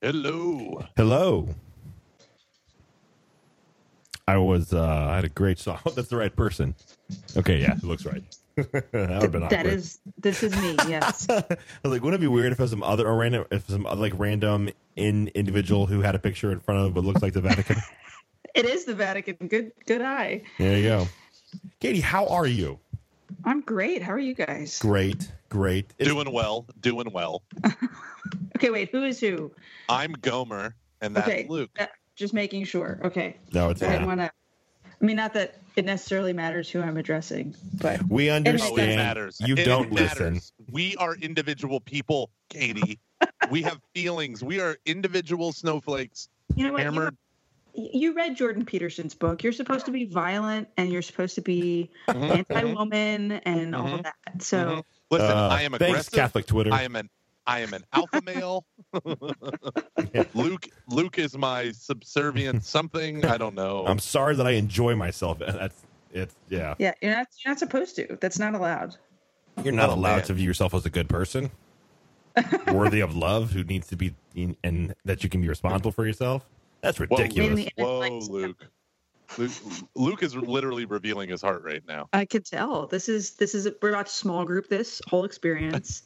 Hello. Hello. I was uh I had a great song. Oh, that's the right person. Okay, yeah, it looks right. that would have been awkward. That is, this is me. Yes. I was like, wouldn't it be weird if it was some other or random if some other, like random in individual who had a picture in front of what looks like the Vatican? it is the Vatican. Good, good eye. there you go. Katie, how are you? I'm great. How are you guys? Great, great. It's- Doing well. Doing well. Okay, wait. Who is who? I'm Gomer, and that's okay. Luke. uh, just making sure. Okay. no, it's I didn't yeah. want to. I mean, not that it necessarily matters who I'm addressing, but We Oh, understand. it matters. You It don't matters. listen. We are individual people, Katie. we have feelings. We are individual snowflakes. you know what? You, Hammered. You read Jordan Peterson's book. You're supposed to be violent and you're supposed to be anti-woman and all of that. So Mhm. Listen, Uh, I am aggressive. thanks. Catholic Twitter. I am an I am an alpha male. Luke Luke is my subservient something. I don't know. I'm sorry that I enjoy myself. That's it's yeah. yeah, you're not you're not supposed to. That's not allowed. You're not Oh, allowed man. to view yourself as a good person, worthy of love, who needs to be, in, and that you can be responsible for yourself. That's Whoa, ridiculous. Maybe- Whoa, Luke. Luke. Luke is literally revealing his heart right now. I could tell. This is this is we're about to small group this whole experience.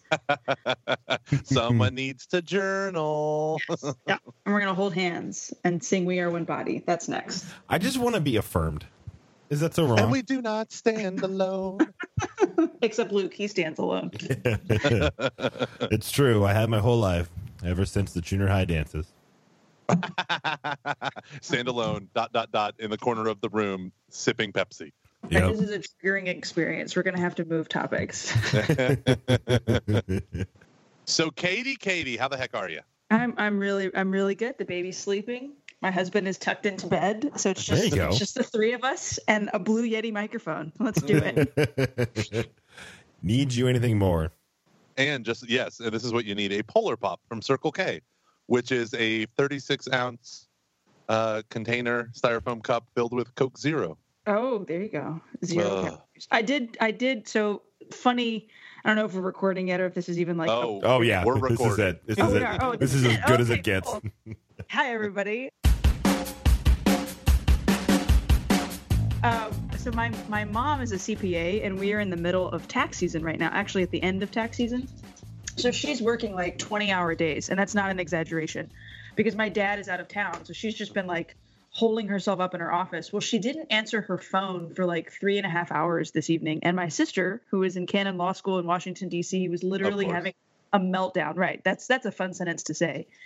Someone needs to journal. yeah, and we're gonna hold hands and sing "We Are One Body." That's next. I just want to be affirmed. Is that so wrong? And we do not stand alone. Except Luke, he stands alone. it's true. I have my whole life ever since the junior high dances. stand alone, dot, dot, dot, in the corner of the room, sipping Pepsi. Yep. this is a triggering experience. We're gonna have to move topics. So, Katie, Katie, how the heck are you? I'm I'm really I'm really good. The baby's sleeping. My husband is tucked into bed, so it's just it's just the three of us and a blue Yeti microphone. Let's do it. Need you anything more? And just, yes, and this is what you need a Polar Pop from Circle K, which is a 36 ounce uh, container styrofoam cup filled with Coke Zero. oh, there you go. Zero. Ugh. calories. I did I did so funny. I don't know if we're recording yet or if this is even like a- Oh, Oh yeah, We're recording. this is recording. it. This Oh, is it. Oh, this this is is as it. good as it gets. cool. Hi, everybody. Uh, so my my mom is a CPA, and we are in the middle of tax season right now. Actually, at the end of tax season, so she's working like 20 hour days, and that's not an exaggeration, because my dad is out of town. So she's just been like holding herself up in her office. Well, she didn't answer her phone for like three and a half hours this evening, and my sister, who is in Canon Law School in Washington D.C., was literally having a meltdown. Right? That's that's a fun sentence to say.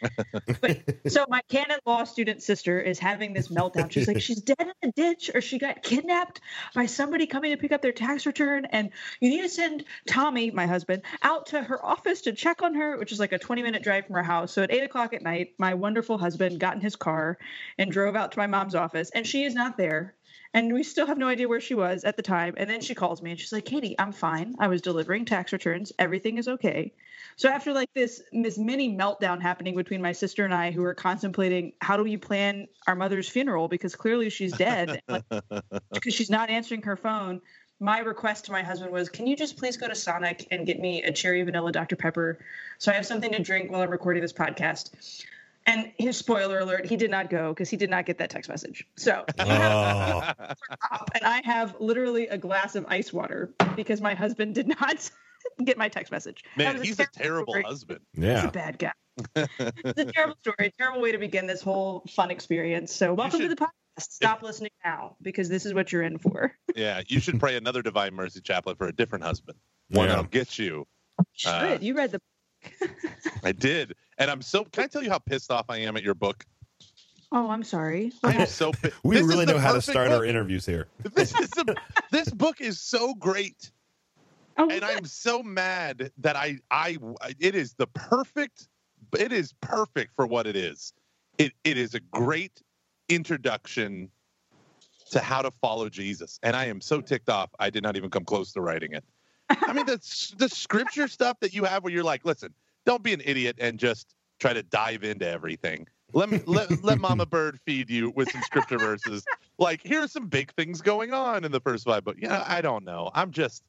But, so my canon law student sister is having this meltdown. She's like, she's dead in a ditch, or she got kidnapped by somebody coming to pick up their tax return, and you need to send Tommy, my husband, out to her office to check on her, which is like a 20 minute drive from her house. So at eight o'clock at night, my wonderful husband got in his car and drove out to my mom's office, and she is not there. And we still have no idea where she was at the time. And then she calls me and she's like, Katie, I'm fine. I was delivering tax returns. Everything is okay. So after like this this mini meltdown happening between my sister and I, who are contemplating how do we plan our mother's funeral because clearly she's dead, like, because she's not answering her phone. My request to my husband was, can you just please go to Sonic and get me a cherry vanilla Dr Pepper, so I have something to drink while I'm recording this podcast. And his spoiler alert, he did not go because he did not get that text message. So Oh, and I have literally a glass of ice water because my husband did not get my text message. Man, he's a terrible story. husband. Yeah. He's a bad guy. it's a terrible story, a terrible way to begin this whole fun experience. So, welcome should- to the podcast. Stop listening now because this is what you're in for. Yeah, you should pray another Divine Mercy Chaplet for a different husband. One Yeah. that'll get you. Should Uh, you read the? I did. And I'm so, can I tell you how pissed off I am at your book? Oh, I'm sorry. I am so pissed. We This really know how to start book. our interviews here. This is the, this book is so great. Oh, and I'm so mad that I I it is the perfect it is perfect for what it is. It it is a great introduction to how to follow Jesus. And I am so ticked off I did not even come close to writing it. I mean the the scripture stuff that you have where you're like, listen, don't be an idiot and just try to dive into everything. Let me let, let Mama Bird feed you with some scripture verses. Like here's some big things going on in the first five books. Yeah, I don't know. I'm just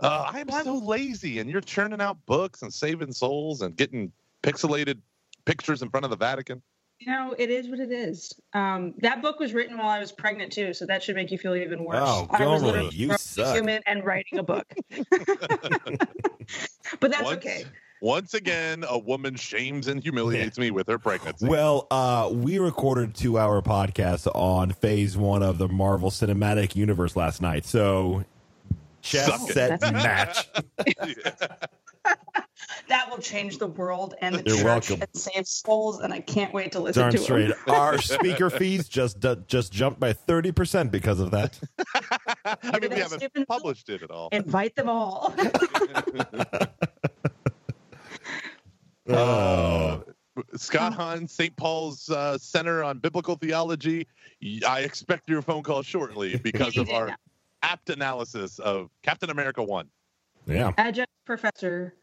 uh, I'm so lazy, and you're churning out books and saving souls and getting pixelated pictures in front of the Vatican. You know, it is what it is. Um, that book was written while I was pregnant too, so that should make you feel even worse. Oh, I was Gomer, literally you a suck. human and writing a book. but that's Once- okay. Once again, a woman shames and humiliates me with her pregnancy. Well, uh, we recorded two hour podcast on phase one of the Marvel Cinematic Universe last night. So, chess Suck set That's- match. That will change the world and the You're church welcome. and save souls, and I can't wait to listen Darn to straight. them. Our speaker fees just uh, just jumped by thirty percent because of that. I mean, we haven't stupid- published it at all. Invite them all. Oh, Scott Hahn, St. Paul's uh, Center on Biblical Theology. I expect your phone call shortly because of our apt analysis of Captain America 1. yeah. Adjunct Professor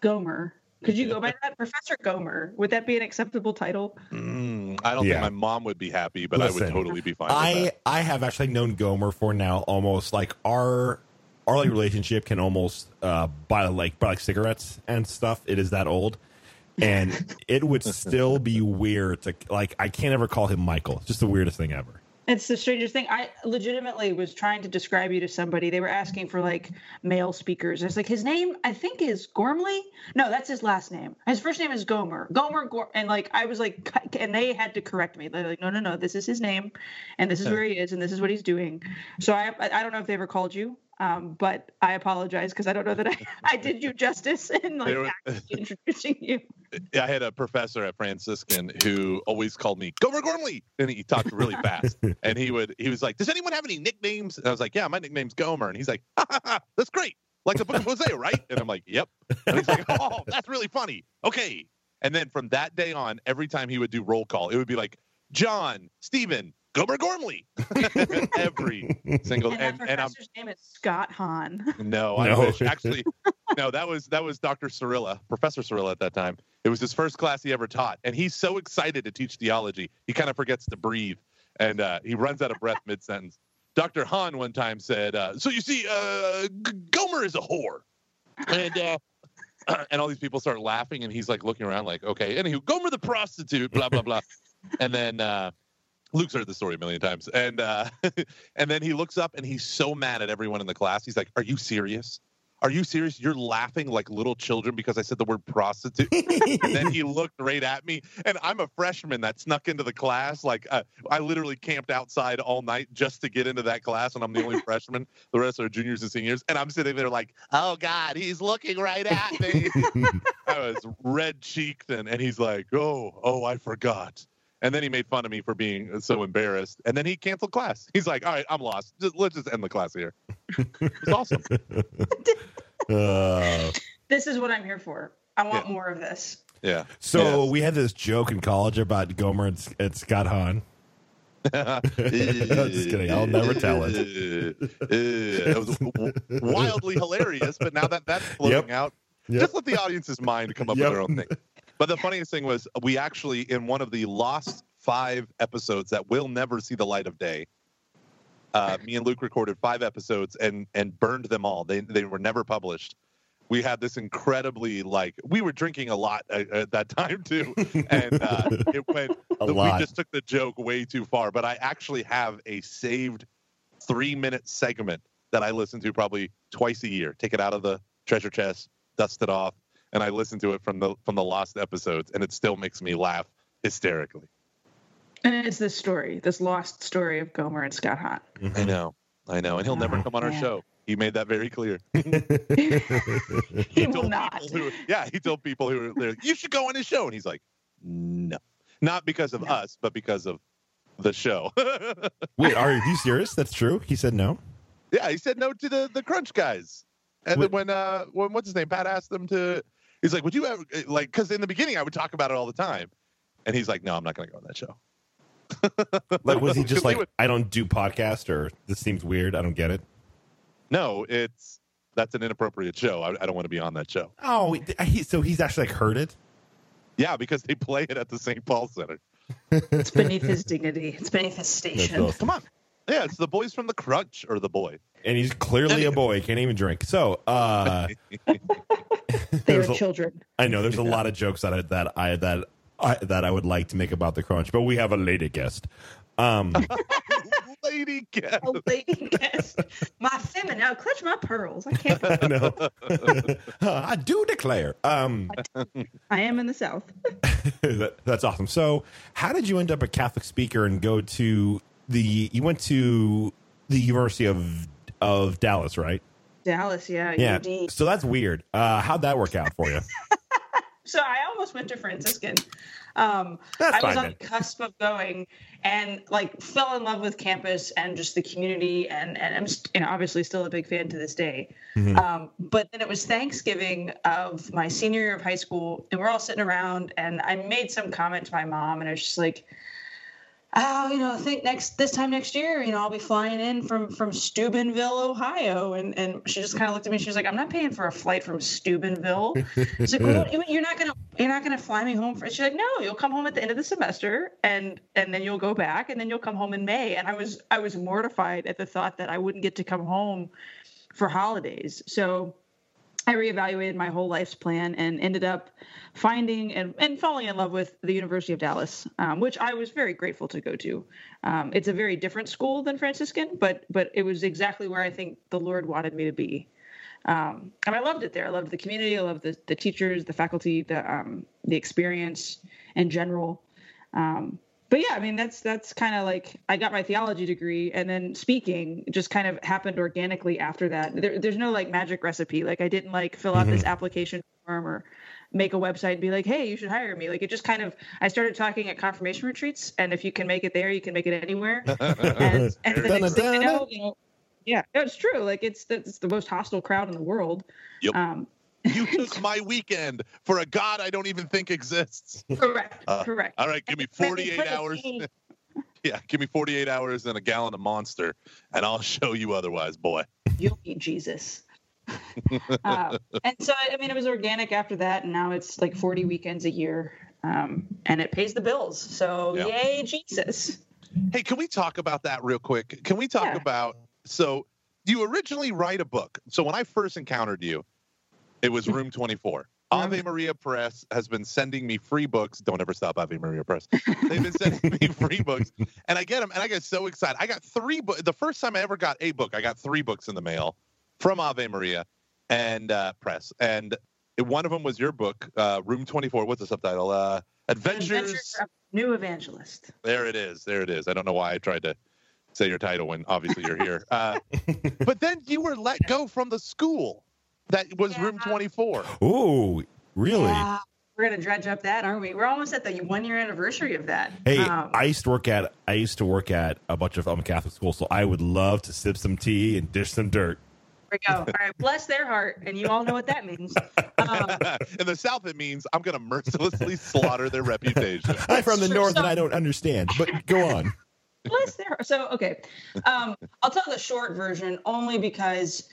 Gomer. Could you go by that? Professor Gomer. Would that be an acceptable title? Mm, I don't Yeah. think my mom would be happy, but I would totally be fine with I that. I have actually known Gomer for now almost like our our like relationship can almost uh buy like buy like cigarettes and stuff. It is that old. And it would still be weird to like I can't ever call him Michael. It's just the weirdest thing ever. It's the strangest thing. I legitimately was trying to describe you to somebody. They were asking for like male speakers. I was like, his name, I think, is Gormley. No, that's his last name. His first name is Gomer. Gomer, Gor- and like I was like, and they had to correct me. They're like, no, no, no, this is his name, and this is where he is, and this is what he's doing. So I, I don't know if they ever called you, um, but I apologize because I don't know that I, I did you justice in like were- introducing you. I had a professor at Franciscan who always called me Gomer Gormley, and he talked really fast. and he would he was like, "Does anyone have any nicknames?" And I was like, "Yeah, my nickname's Gomer." And he's like, ha, ha, ha, "That's great, like the Book of Hosea, right?" And I'm like, "Yep." And he's like, "Oh, that's really funny." Okay. And then from that day on, every time he would do roll call, it would be like John, Stephen, Gomer Gormley, every single. And that And, and I'm professor's name is Scott Hahn. no, I No. wish. Actually, no. That was that was Dr. Cirilla, Professor Cirilla at that time. It was his first class he ever taught, and he's so excited to teach theology, he kind of forgets to breathe, and uh, he runs out of breath mid sentence. Dr. Hahn one time said, uh, "So you see, uh, G- Gomer is a whore," and uh, and all these people start laughing, and he's like looking around, like, "Okay." Anywho, Gomer the prostitute, blah blah blah, and then. Luke's heard the story a million times, and uh, and then he looks up and he's so mad at everyone in the class. He's like, "Are you serious? Are you serious? You're laughing like little children because I said the word prostitute." and then he looked right at me, and I'm a freshman that snuck into the class. Like uh, I literally camped outside all night just to get into that class, and I'm the only freshman. The rest are juniors and seniors, and I'm sitting there like, "Oh God, he's looking right at me." I was red cheeked, and, and he's like, "Oh, oh, I forgot." And then he made fun of me for being so embarrassed. And then he canceled class. He's like, "All right, I'm lost. Just, let's just end the class here." It was awesome. Uh, This is what I'm here for. I want more of this. Yeah. so Yes. we had this joke in college about Gomer and, and Scott Hahn. Just kidding. I'll never tell it. it was wildly hilarious, but now that that's floating Yep. out, Yep. just let the audience's mind come up Yep. with their own thing. But the funniest thing was we actually in one of the lost five episodes that will never see the light of day. Uh, me and Luke recorded five episodes and and burned them all. They they were never published. We had this incredibly like we were drinking a lot at, at that time too, and uh, it went A the- lot. We just took the joke way too far. But I actually have a saved three minute segment that I listen to probably twice a year. Take it out of the treasure chest, dust it off, and I listen to it from the from the lost episodes, and it still makes me laugh hysterically. And it's this story, this lost story of Gomer and Scott Hahn. I know, I know, and he'll never Oh, come on our man. show. He made that very clear. He will told not. who- yeah, he told people who were there, you should go on his show, and he's like, no, not because of No. us, but because of the show. Wait, are you serious? That's true. He said no. Yeah, he said no to the the Crunch guys. And then when uh when what's his name Pat asked him to, he's like, "Would you ever eh, like?" Because in the beginning I would talk about it all the time, and he's like, "No, I'm not going to go on that show." Like, was he just like, would- I don't do podcast, or this seems weird? I don't get it. no, it's that's an inappropriate show. I, I don't want to be on that show. Oh, he, so he's actually like heard it. Yeah, because they play it at the St. Paul Center. It's beneath his dignity. It's beneath his station. awesome. Come on. Yeah, it's the boys from the Crunch or the boy. and he's clearly a boy. Can't even drink. So, uh, They there's are children. I know there's a lot of jokes that I, that I that I, that I would like to make about the crunch, but we have a lady guest. Um, lady guest. Oh, lady guest. My feminine. I'll clutch my pearls. I can't. no, I do declare. Um, I am in the South. that, that's awesome. So, how did you end up a Catholic speaker and go to the? You went to the University of of Dallas, right? Dallas, yeah. Yeah. UD. So that's weird. Uh, how'd that work out for you? So I almost went to Franciscan. Um, I was on then. the cusp of going and like fell in love with campus and just the community and and I'm st- you know obviously still a big fan to this day. Mm-hmm. Um, but then it was Thanksgiving of my senior year of high school and we're all sitting around and I made some comment to my mom and I was just like. Oh, you know, I think next this time next year, you know, I'll be flying in from from Steubenville, Ohio, and and she just kind of looked at me. She was like, "I'm not paying for a flight from Steubenville." She's like, well, you- "You're not gonna you're not gonna fly me home for?" She's like, "No, you'll come home at the end of the semester, and and then you'll go back, and then you'll come home in May." And I was I was mortified at the thought that I wouldn't get to come home for holidays. So I reevaluated my whole life's plan and ended up finding and, and falling in love with the University of Dallas, um, which I was very grateful to go to. Um, it's a very different school than Franciscan, but but it was exactly where I think the Lord wanted me to be. Um, and I loved it there. I loved the community. I loved the, the teachers, the faculty, the um, the experience in general. Um, but yeah, I mean that's that's kind of like I got my theology degree, and then speaking just kind of happened organically after that. There, there's no like magic recipe. Like I didn't like fill out this application form or make a website and be like, hey, you should hire me. Like it just kind of I started talking at confirmation retreats, and if you can make it there, you can make it anywhere. and, and the next thing I know, you know, yeah, it's true. Like it's it's the most hostile crowd in the world. Yep. Um, You took my weekend for a God I don't even think exists. correct. Uh, correct. All right, give me 48 hours. Yeah, give me 48 hours and a gallon of Monster, and I'll show you otherwise, boy. You'll be Jesus. uh, and so, I mean, it was organic after that, and now it's like 40 weekends a year, um, and it pays the bills. So, Yeah. yay, Jesus. Hey, can we talk about that real quick? Can we talk Yeah. about so you originally write a book. So when I first encountered you, it was Room 24. Ave Maria Press has been sending me free books. Don't ever stop Ave Maria Press. They've been sending me free books, and I get them, and I get so excited. I got three books. The first time I ever got a book, I got three books in the mail from Ave Maria and uh, Press, and one of them was your book, uh, Room 24. What's the subtitle? Uh, Adventures. Adventures of New Evangelist. There it is. There it is. I don't know why I tried to say your title when obviously you're here. Uh, but then you were let go from the school that was room 24. Ooh, really? Yeah, we're gonna dredge up that, aren't we? We're almost at the one year anniversary of that. Hey, Um, I used to work at I used to work at a bunch of um, Catholic schools, so I would love to sip some tea and dish some dirt. There we go. All right, bless their heart, and you all know what that means. Um, In the South, it means I'm going to mercilessly slaughter their reputation. I'm from the So- north and I don't understand, but go on. bless their heart. So, okay, um, I'll tell the short version only because.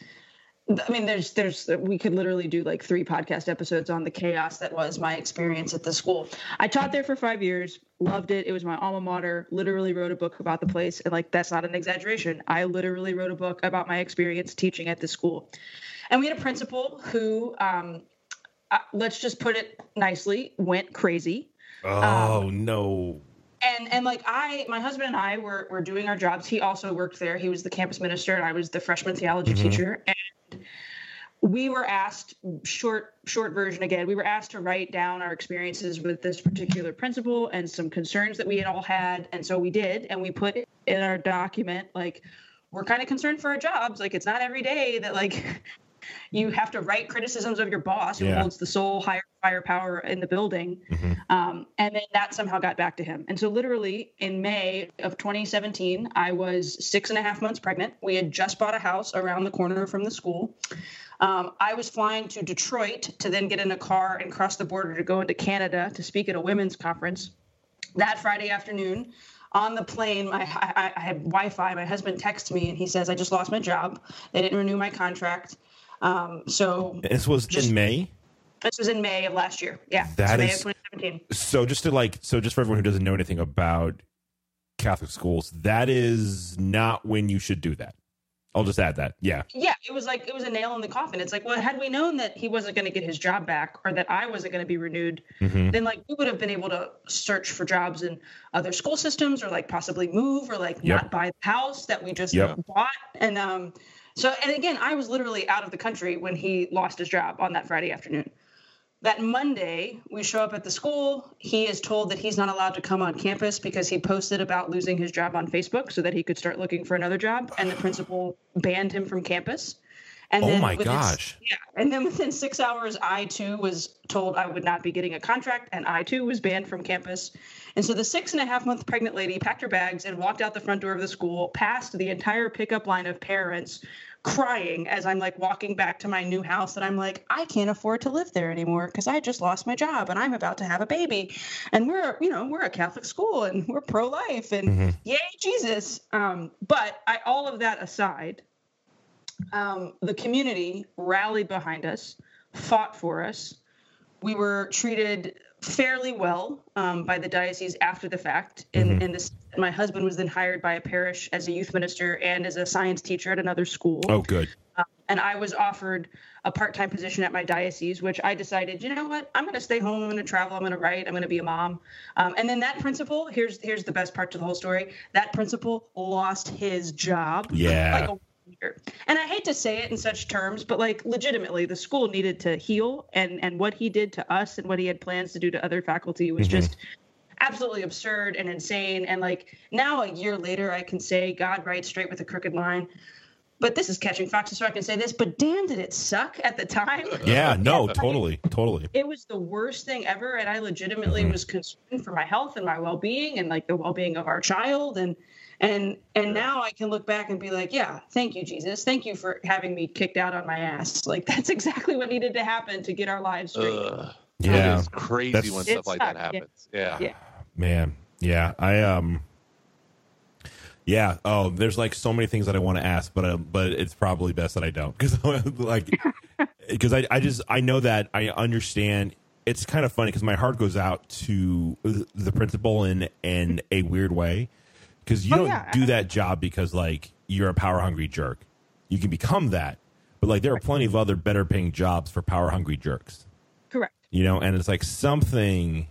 I mean, there's, there's, we could literally do like three podcast episodes on the chaos that was my experience at the school. I taught there for five years, loved it. It was my alma mater. Literally wrote a book about the place, and like that's not an exaggeration. I literally wrote a book about my experience teaching at the school. And we had a principal who, um, uh, let's just put it nicely, went crazy. Oh no. and and like I, my husband and I were were doing our jobs. He also worked there. He was the campus minister, and I was the freshman theology teacher. We were asked short short version again. We were asked to write down our experiences with this particular principal and some concerns that we had all had, and so we did, and we put in our document like we're kind of concerned for our jobs. Like it's not every day that like you have to write criticisms of your boss who Yeah. holds the sole higher firepower in the building. Um, and then that somehow got back to him. And so, literally, in May of 2017, I was six and a half months pregnant. We had just bought a house around the corner from the school. Um, I was flying to Detroit to then get in a car and cross the border to go into Canada to speak at a women's conference. That Friday afternoon, on the plane, my, I, I had Wi Fi. My husband texts me and he says, I just lost my job. They didn't renew my contract. Um, so This was Just- in May. this was in May of last year. Yeah. That so May is- of 2017. So just to like so just for everyone who doesn't know anything about Catholic schools, that is not when you should do that. I'll just add that. Yeah. Yeah, it was like it was a nail in the coffin. It's like, well, had we known that he wasn't going to get his job back or that I wasn't going to be renewed, Mhm. then like we would have been able to search for jobs in other school systems or like possibly move or like Yep. not buy the house that we just Yep. bought. And um so and again, I was literally out of the country when he lost his job on that Friday afternoon. That Monday, we show up at the school. He is told that he's not allowed to come on campus because he posted about losing his job on Facebook so that he could start looking for another job. And the principal banned him from campus. And Oh my within- gosh. Yeah. And then within six hours, I too was told I would not be getting a contract, and I too was banned from campus. And so the six and a half month pregnant lady packed her bags and walked out the front door of the school, past the entire pickup line of parents, crying as I'm like walking back to my new house. And I'm like, I can't afford to live there anymore because I just lost my job and I'm about to have a baby. And we're, you know, we're a Catholic school and we're pro life and Mhm. yay, Jesus. Um, but I, all of that aside, um, the community rallied behind us, fought for us. We were treated fairly well um, by the diocese after the fact. In, Mhm. in this, my husband was then hired by a parish as a youth minister and as a science teacher at another school. Oh, good. And I was offered a part-time position at my diocese, which I decided, you know what, I'm going to stay home. I'm going to travel. I'm going to write. I'm going to be a mom. Um, and then that principal, here's here's the best part to the whole story. That principal lost his job. Yeah. Like a year. And I hate to say it in such terms, but like legitimately, the school needed to heal, and and what he did to us and what he had plans to do to other faculty was Mhm. just absolutely absurd and insane. And like now, a year later, I can say God writes straight with a crooked line. But this is catching foxes, so I can say this. But damn, did it suck at the time? Yeah, no, Yeah. totally, totally. It was the worst thing ever, and I legitimately Mhm. was concerned for my health and my well-being, and like the well-being of our child, and and and now I can look back and be like, yeah, thank you, Jesus, thank you for having me kicked out on my ass. Like that's exactly what needed to happen to get our lives straight. Ugh. Yeah. It's crazy That's- when stuff like that sucked, yeah. happens. Yeah. Yeah. Man, yeah, I um, yeah. Oh, there's like so many things that I want to ask, but uh, but it's probably best that I don't because like because I I just I know that I understand. It's kind of funny because my heart goes out to the principal in in a weird way because you Oh, don't yeah. do that job because like you're a power hungry jerk. You can become that, but like there are plenty of other better paying jobs for power hungry jerks Correct. you know and it's like something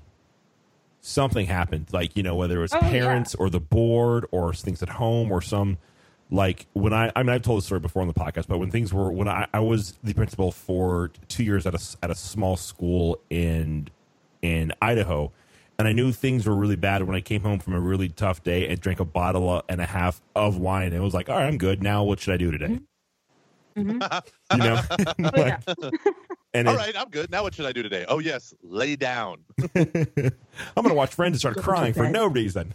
something happened like you know whether it was Oh, yeah. parents or the board or things at home or some like when i i mean i've told this story before on the podcast but when things were when i, I was the principal for two years at a, at a small school in in idaho and i knew things were really bad when i came home from a really tough day and drank a bottle and a half of wine and it was like all right i'm good now what should i do today Mhm. you know Oh, yeah. and All it- right, I'm good. Now what should I do today? Oh yes, lay down. I'm going to watch Friends and start crying for no reason.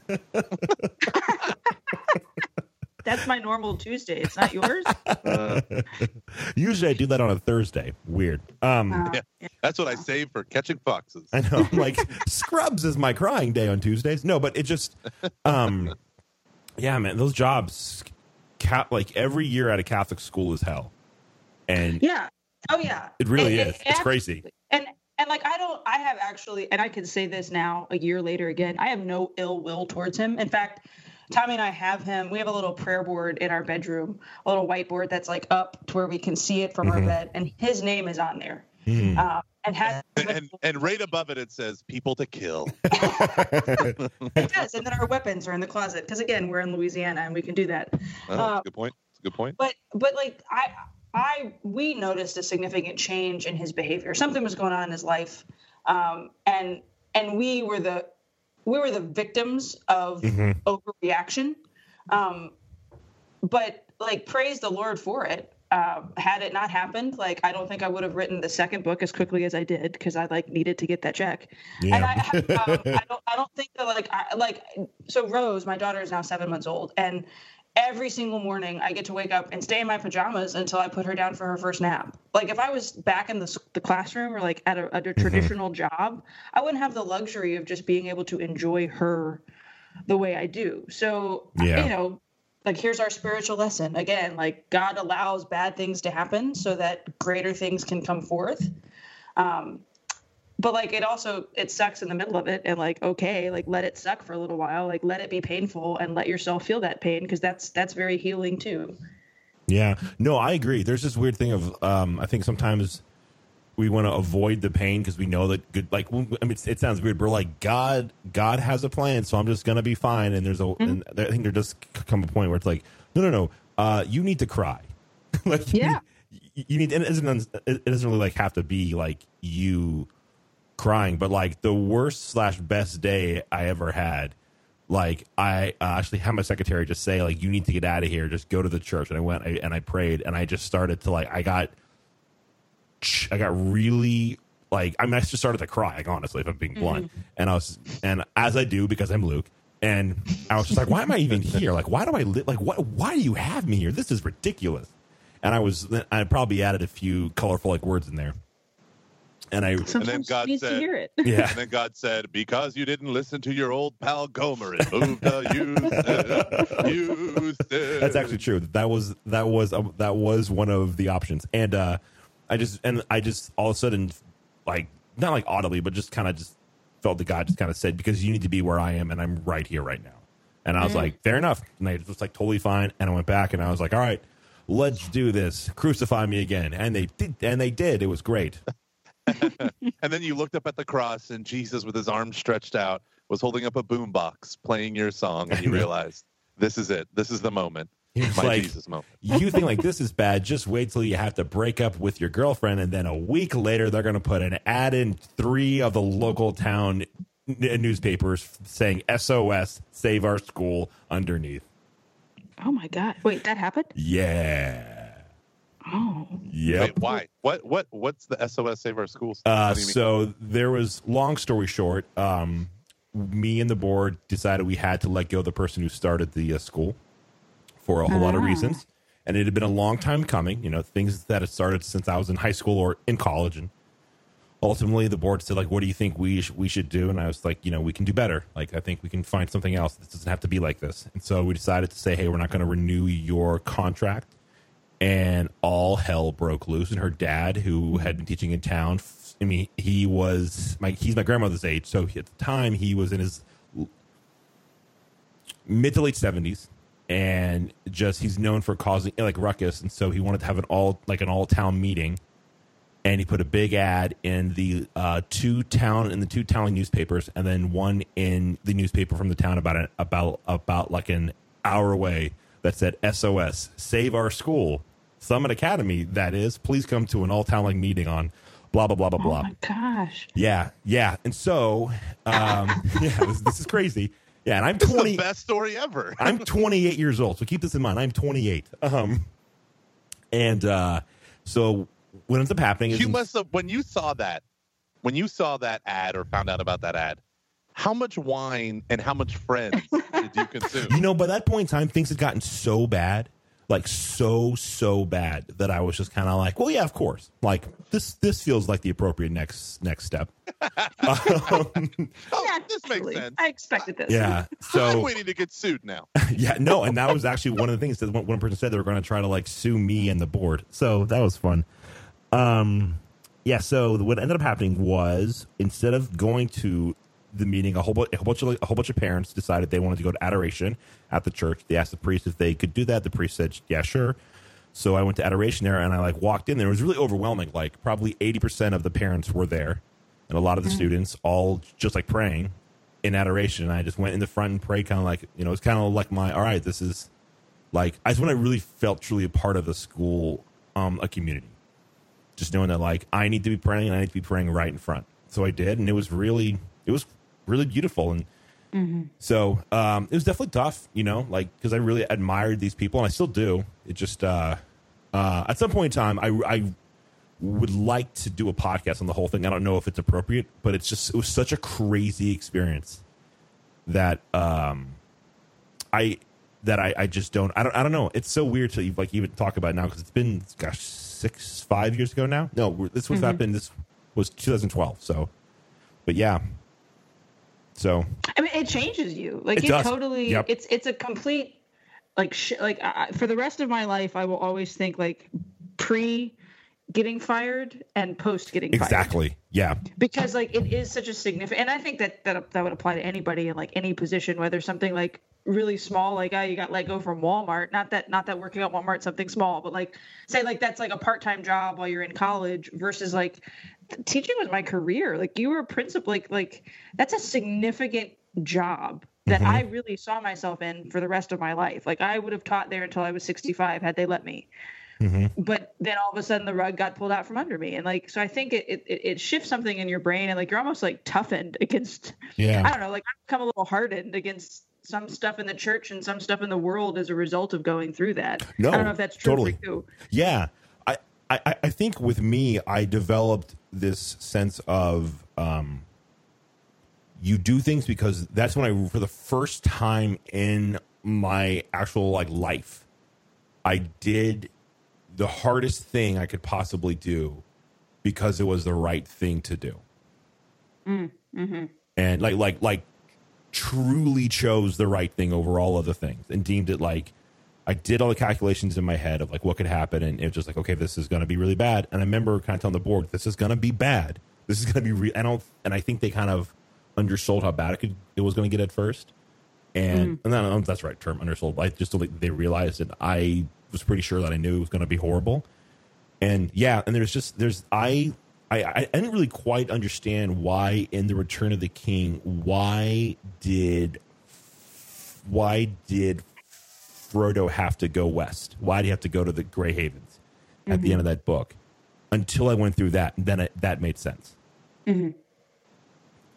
That's my normal Tuesday. It's not yours. Uh, Usually I do that on a Thursday. Weird. Um, Uh, Yeah. yeah. that's what I save for catching foxes. I know. I'm like Scrubs is my crying day on Tuesdays. No, but it just, um, yeah, man, those jobs, ca- like every year at a Catholic school is hell, and Yeah. Oh yeah. it really And- is. It's crazy. and and like I don't I have actually and I can say this now a year later again I have no ill will towards him in fact Tommy and I have him we have a little prayer board in our bedroom a little whiteboard that's like up to where we can see it from our Mhm. bed and his name is on there uh, and has And and right above it, it says "people to kill." it does and then our weapons are in the closet because again we're in Louisiana and we can do that Oh, Uh, a good point. That's a good point. but but like I I we noticed a significant change in his behavior. Something was going on in his life, um, and and we were the we were the victims of Mhm. overreaction. Um, but like praise the Lord for it. Um, had it not happened, like I don't think I would have written the second book as quickly as I did because I like needed to get that check. And I, um, I don't, I don't think that like, I, like, so Rose, my daughter is now seven months old, and every single morning I get to wake up and stay in my pajamas until I put her down for her first nap. Like if I was back in the, the classroom or like at a, at a traditional job, I wouldn't have the luxury of just being able to enjoy her the way I do. So, Yeah. you know, like here's our spiritual lesson again like god allows bad things to happen so that greater things can come forth um but like it also it sucks in the middle of it and like okay like let it suck for a little while like let it be painful and let yourself feel that pain because that's that's very healing too Yeah. No, I agree. There's this weird thing of um, I think sometimes we want to avoid the pain because we know that good. Like, I mean, it's, it sounds weird, but we're like God. God has a plan, so I'm just gonna be fine. And there's a. And I think there does come a point where it's like, no, no, no. Uh, you need to cry. like, you Yeah. need- You need. And it doesn't. It doesn't really like have to be like you crying, but like the worst slash best day I ever had. Like I uh, actually had my secretary just say like you need to get out of here, just go to the church, and I went I, and I prayed, and I just started to like I got I got really like I mean I just started to cry like honestly if I'm being blunt, and I was and as I do because I'm Luke. And I was just like, why am I even here? Like, why do I live? Like, what? Why do you have me here? This is ridiculous. And I was, I probably added a few colorful like words in there. And I, Sometimes God needs said- to hear it. yeah, And then God said, "Because you didn't listen to your old pal Gomer, it moved to Houston, Houston." That's actually true. That was that was um, that was one of the options, and uh, I just and I just all of a sudden, like not like audibly, but just kind of just felt the God just kind of said, "Because you need to be where I am, and I'm right here, right now." And I was like, "Fair enough," and I was like, "Totally fine." And I went back, and I was like, "All right, let's do this. Crucify me again." And they did, and they did. It was great. And then you looked up at the cross, and Jesus, with his arms stretched out, was holding up a boombox, playing your song, and you realized this is it. This is the moment. It's My like- Jesus moment. you think like this is bad just wait till you have to break up with your girlfriend and then a week later they're going to put an ad in three of the local town n- newspapers saying sos save our school underneath Oh my god! Wait, that happened? yeah Oh, yep Wait, why? What? What? What's the SOS Save Our Schools? Uh, What do you mean? so there was long story short um, me and the board decided we had to let go of the person who started the uh, school for a whole lot of Ah. reasons and it had been a long time coming you know things that had started since i was in high school or in college and ultimately the board said like what do you think we, sh- we should do and i was like you know we can do better like i think we can find something else this doesn't have to be like this and so we decided to say hey we're not going to renew your contract and all hell broke loose. And her dad, who had been teaching in town, I mean, he was my he's my grandmother's age, so at the time he was in his mid to late seventies, and just he's known for causing like ruckus, and so he wanted to have an all like an all town meeting. And he put a big ad in the uh, two town in the two town newspapers, and then one in the newspaper from the town about an, about about like an hour away that said SOS, save our school, Summit Academy. That is, please come to an all town like meeting on blah blah blah blah oh blah. my gosh! Yeah, yeah. And so, um, yeah, this, this is crazy. Yeah, and I'm this is 20. the best story ever. I'm 28 years old, so keep this in mind. I'm 28. Um, and uh, so what ends up happening is you must have when you saw that, when you saw that ad or found out about that ad. How much wine and how much friends did you consume? You know, by that point in time, things had gotten so bad, like so so bad that I was just kind of like, well, yeah, of course. Like this this feels like the appropriate next next step. Yeah, this makes sense. I expected this. Yeah. I'm So waiting to get sued now. yeah, no, and that was actually one of the things that one, one person said they were going to try to like sue me and the board. So that was fun. Um, yeah. So what ended up happening was instead of going to the meeting, a whole, bu- a whole bunch of a whole bunch of parents decided they wanted to go to adoration at the church. They asked the priest if they could do that. The priest said, "Yeah, sure." So I went to adoration there, and I like walked in there. It was really overwhelming. Like probably eighty percent of the parents were there, and a lot of the students all just like praying in adoration. And I just went in the front and prayed, kind of like you know, it's kind of like my all right. This is like I just when I really felt truly a part of the school, um, a community. Just knowing that like I need to be praying, and I need to be praying right in front. So I did, and it was really, it was really beautiful, and so um, it was definitely tough, you know, like because I really admired these people, and I still do. It just uh, uh, at some point in time, I, I would like to do a podcast on the whole thing. I don't know if it's appropriate, but it's just it was such a crazy experience that um, I that I, I just don't I don't I don't know. It's so weird to like even talk about now because it's been gosh six five years ago now. No, this was happened. This was 2012. So, but yeah. So I mean, it changes you. Like It it, totally. Yep. It's it's a complete like sh- like I, for the rest of my life, I will always think like pre getting fired and post getting fired. Exactly. Yeah. because like it is such a significant and i think that that, that would apply to anybody in like any position whether something like really small like oh you got let go from walmart not that not that working at walmart something small but like say like that's like a part-time job while you're in college versus like teaching was my career. Like you were a principal like like that's a significant job that Mhm. i really saw myself in for the rest of my life. Like i would have taught there until i was 65 had they let me. Hmm but then all of a sudden the rug got pulled out from under me. And like so i think it, it it shifts something in your brain and like you're almost like toughened against Yeah. i don't know like i've become a little hardened against some stuff in the church and some stuff in the world as a result of going through that. No, i don't know if that's true totally. for you. Yeah, I, I, think with me, I developed this sense of um, you do things because that's when I, for the first time in my actual like life, I did the hardest thing I could possibly do because it was the right thing to do, and like like like truly chose the right thing over all other things and deemed it like I did all the calculations in my head of like what could happen, and it was just like, okay, this is going to be really bad. And I remember kind of telling the board, this is going to be bad. This is going to be. real. I don't, and I think they kind of undersold how bad it could it was going to get at first. And mm-hmm. and then don't know if that's right term, undersold. I just don't think they realized it. I was pretty sure that I knew it was going to be horrible. And yeah, and there's just there's I. I, I didn't really quite understand why in the Return of the King why did why did Frodo have to go west? Why do you have to go to the Grey Havens at the end of that book? Until I went through that, then it, that made sense. Mm-hmm.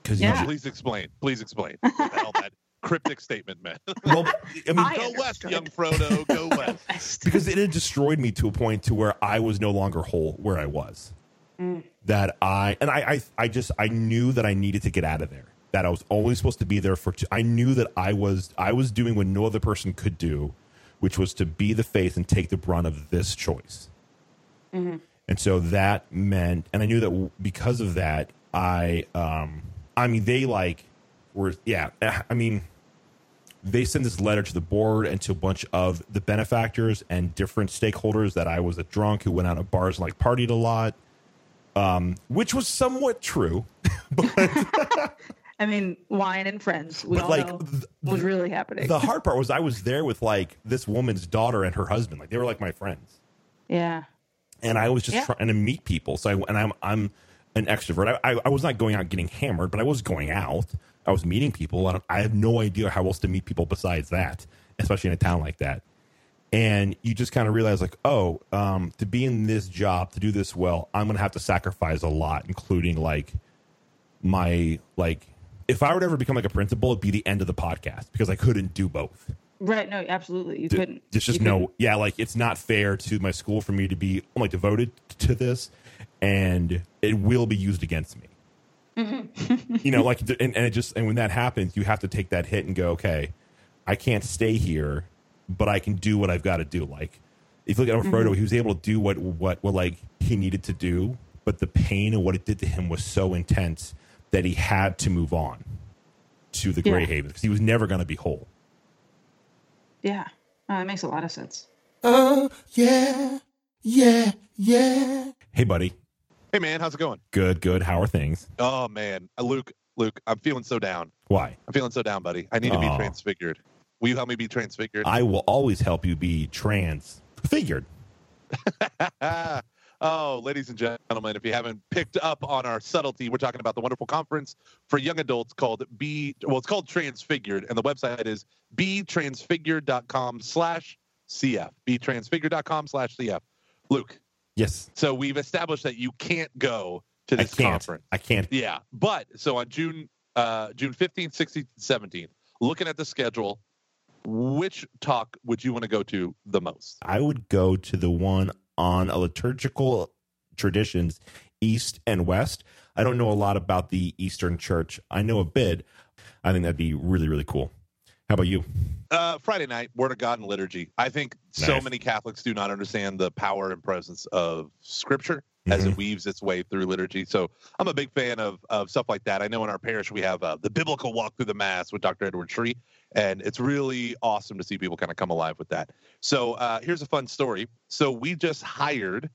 Because Yeah. Please explain. Please explain. What that cryptic statement meant. well, I mean, I go west, young Frodo. Go west. Because it had destroyed me to a point to where I was no longer whole where I was. Mm. That I and I, I I just I knew that I needed to get out of there. That I was only supposed to be there for. Two, I knew that I was I was doing what no other person could do, which was to be the face and take the brunt of this choice. And so that meant, and I knew that because of that, I um I mean they like were yeah I mean they sent this letter to the board and to a bunch of the benefactors and different stakeholders that I was a drunk who went out at bars and like partied a lot, um, which was somewhat true. i mean wine and friends we But, all like, know th- was really happening the hard part was I was there with like this woman's daughter and her husband, like they were like my friends, yeah and I was just Yeah. trying to meet people. So I, and I'm I'm an extrovert. I, I I was not going out getting hammered, but I was going out. I was meeting people, and I have no idea how else to meet people besides that, especially in a town like that. and you just kind of realize like oh um, to be in this job to do this well i'm gonna have to sacrifice a lot including like my like if i were to ever become like a principal it'd be the end of the podcast because i couldn't do both right no absolutely you D- couldn't there's just You couldn't. no yeah like it's not fair to my school for me to be like devoted to this and it will be used against me Mm-hmm. you know like and, and it just and when that happens you have to take that hit and go okay i can't stay here but i can do what i've got to do like if you look at Mm-hmm. Frodo, he was able to do what what what like he needed to do but the pain and what it did to him was so intense that he had to move on to the Grey Yeah. Haven because he was never going to be whole yeah oh, that makes a lot of sense Oh, yeah, yeah, yeah. hey buddy Hey man, how's it going? good good how are things Oh man, Uh, Luke, Luke, I'm feeling so down. why I'm feeling so down, buddy. I need to be transfigured. Will you help me be transfigured? I will always help you be transfigured. oh, ladies and gentlemen, if you haven't picked up on our subtlety, we're talking about the wonderful conference for young adults called Be well, it's called Transfigured, and the website is betransfigured.com slash CF. Betransfigured.com slash CF. Luke, Yes, so we've established that you can't go to I this can't. conference. I can't. Yeah, but so on June uh, June 15th, 16th, 17th, looking at the schedule, which talk would you want to go to the most? I would go to the one on a liturgical traditions, East and West. I don't know a lot about the Eastern Church. I know a bit. I think that'd be really really cool. How about you? Uh, Friday night, Word of God and liturgy. I think so many Catholics do not understand the power and presence of Scripture as Mm-hmm. it weaves its way through liturgy. So I'm a big fan of of stuff like that. I know in our parish we have uh, the biblical walk through the Mass with Dr. Edward Sri, and it's really awesome to see people kind of come alive with that. So uh, here's a fun story. So we just hired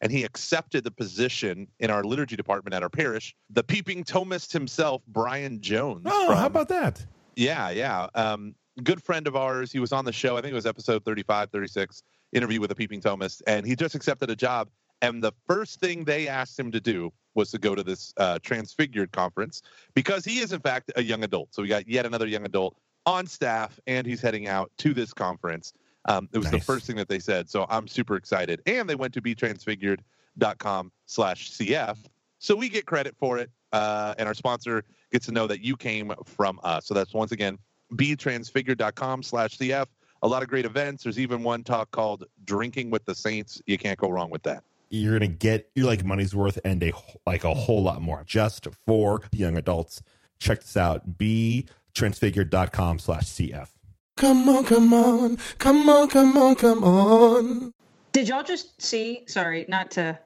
and he accepted the position in our liturgy department at our parish. The peeping Thomist himself, Brian Jones. Oh, how about that? Yeah, yeah. Um, good friend of ours. He was on the show. I think it was episode 35, 36, interview with a peeping Thomist, and he just accepted a job. And the first thing they asked him to do was to go to this uh, Transfigured conference because he is, in fact, a young adult. So we got yet another young adult on staff, and he's heading out to this conference. Um, it was the first thing that they said. So I'm super excited. And they went to betransfigured.com slash CF. So we get credit for it. Uh, and our sponsor gets to know that you came from us. So that's once again, betransfigured.com slash CF. A lot of great events. There's even one talk called Drinking with the Saints. You can't go wrong with that. You're gonna get your like money's worth and a like a whole lot more just for the young adults. Check this out. Be transfigured.com slash CF. Come on, come on, come on, come on, come on. Did y'all just see? Sorry, not to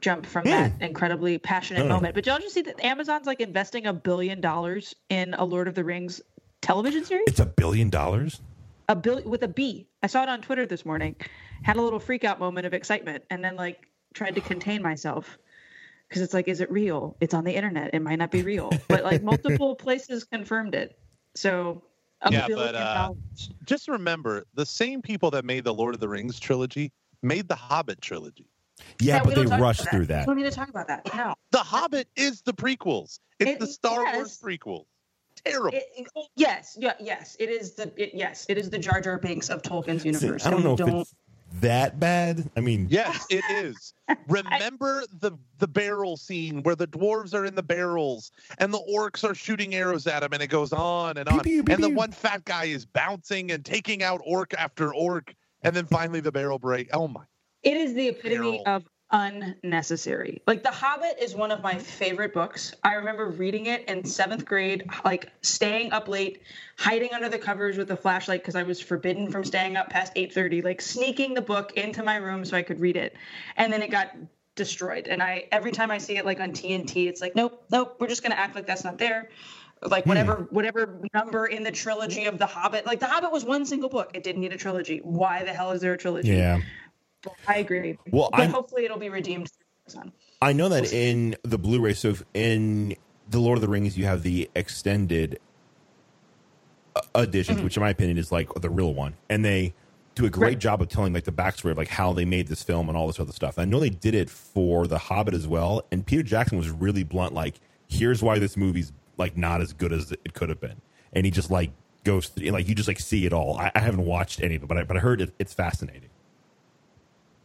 jump from that incredibly passionate No, no. moment, but did y'all just see that Amazon's like investing a billion dollars in a Lord of the Rings television series? It's a billion dollars. a bill with a B. I saw it on Twitter this morning. Had a little freak out moment of excitement, and then like tried to contain myself because it's like, is it real? It's on the internet. It might not be real, but like multiple places confirmed it. So a Yeah, billion but, uh. Just remember, the same people that made the Lord of the Rings trilogy made the Hobbit trilogy. Yeah, we but they don't rushed about through We that. don't need to talk about that. No. The Hobbit is the prequels. It's It- the Star yes. Wars prequels. Terrible. It, it- yes, yeah, yes. It is the it, yes. It is the Jar Jar Binks of Tolkien's See, universe. I don't and know we if it's that bad. I mean, Yes, it is. Remember the the barrel scene where the dwarves are in the barrels and the orcs are shooting arrows at them, and it goes on and on. Pew, pew, pew, and the one fat guy is bouncing and taking out orc after orc, and then finally the barrel break. Oh my! It is the epitome Carol. of unnecessary. Like The Hobbit is one of my favorite books. I remember reading it in seventh grade, like staying up late, hiding under the covers with a flashlight because I was forbidden from staying up past eight thirty, like sneaking the book into my room so I could read it, and then it got destroyed. And I every time I see it like on TNT, it's like nope, nope, we're just gonna act like that's not there. Like hmm. whatever whatever number in the trilogy of The Hobbit, like The Hobbit was one single book. It didn't need a trilogy. Why the hell is there a trilogy? yeah. I agree. Well, but I'm- hopefully it'll be redeemed. I know that in the Blu-ray, so if in the Lord of the Rings, you have the extended uh, editions, Mm-hmm. which in my opinion is like the real one, and they do a great Right. job of telling like the backstory of like how they made this film and all this other stuff. I know they did it for The Hobbit as well, and Peter Jackson was really blunt. Like, here's why this movie's like not as good as it could have been, and he just like goes through, like you just like see it all. I, I haven't watched any of it, but I, but I heard it, it's fascinating.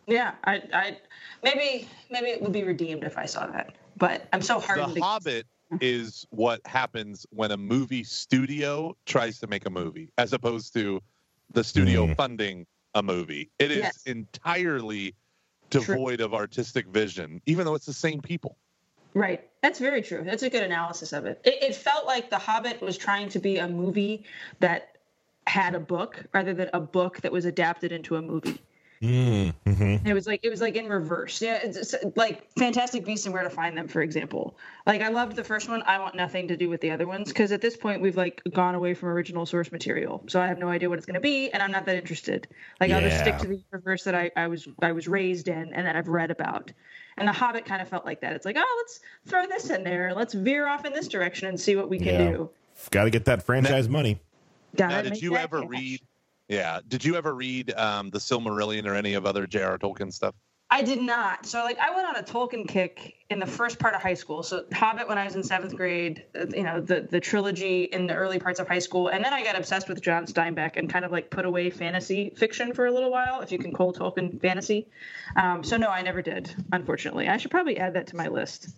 Yeah, I, I, maybe, maybe it would be redeemed if I saw that. But I'm so hard. The against- Hobbit is what happens when a movie studio tries to make a movie, as opposed to the studio Mm. funding a movie. It is Yes. entirely True. devoid of artistic vision, even though it's the same people. Right. That's very true. That's a good analysis of it. it. It felt like The Hobbit was trying to be a movie that had a book rather than a book that was adapted into a movie. Mm-hmm. It was like it was like in reverse. Yeah, it's, it's like Fantastic Beasts and Where to Find Them, for example. Like I loved the first one. I want nothing to do with the other ones because at this point we've like gone away from original source material. So I have no idea what it's going to be, and I'm not that interested. Like I'll just stick to the universe that I, I was I was raised in and that I've read about. And The Hobbit kind of felt like that. It's like, oh, let's throw this in there. Let's veer off in this direction and see what we can Yeah. do. Got to get that franchise money. Gotta Now, did you ever cash. read? Yeah, did you ever read um, the Silmarillion or any of other J.R. Tolkien stuff? I did not. So like I went on a Tolkien kick in the first part of high school. So Hobbit when I was in seventh grade, uh, you know, the the trilogy in the early parts of high school, and then I got obsessed with John Steinbeck and kind of like put away fantasy fiction for a little while, if you can call Tolkien fantasy. Um, so no, I never did, unfortunately. I should probably add that to my list.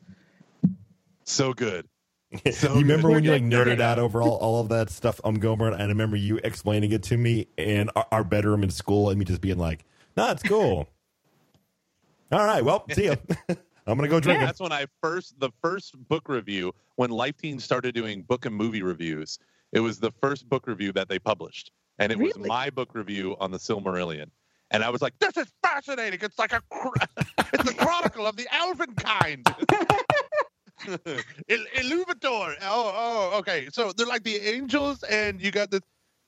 So good. So you remember good. when you like nerded out over all, all of that stuff, um, Gomer? And I remember you explaining it to me in our, our bedroom in school, and me just being like, "No, it's cool." all right, well, see ya. I'm gonna go drink. That's when I first the first book review when Life Teen started doing book and movie reviews. It was the first book review that they published, and it was my book review on the Silmarillion. And I was like, "This is fascinating! It's like a cr- it's a chronicle of the elven kind." Il- Ilúvatar. Oh, oh, okay. So they're like the angels, and you got this.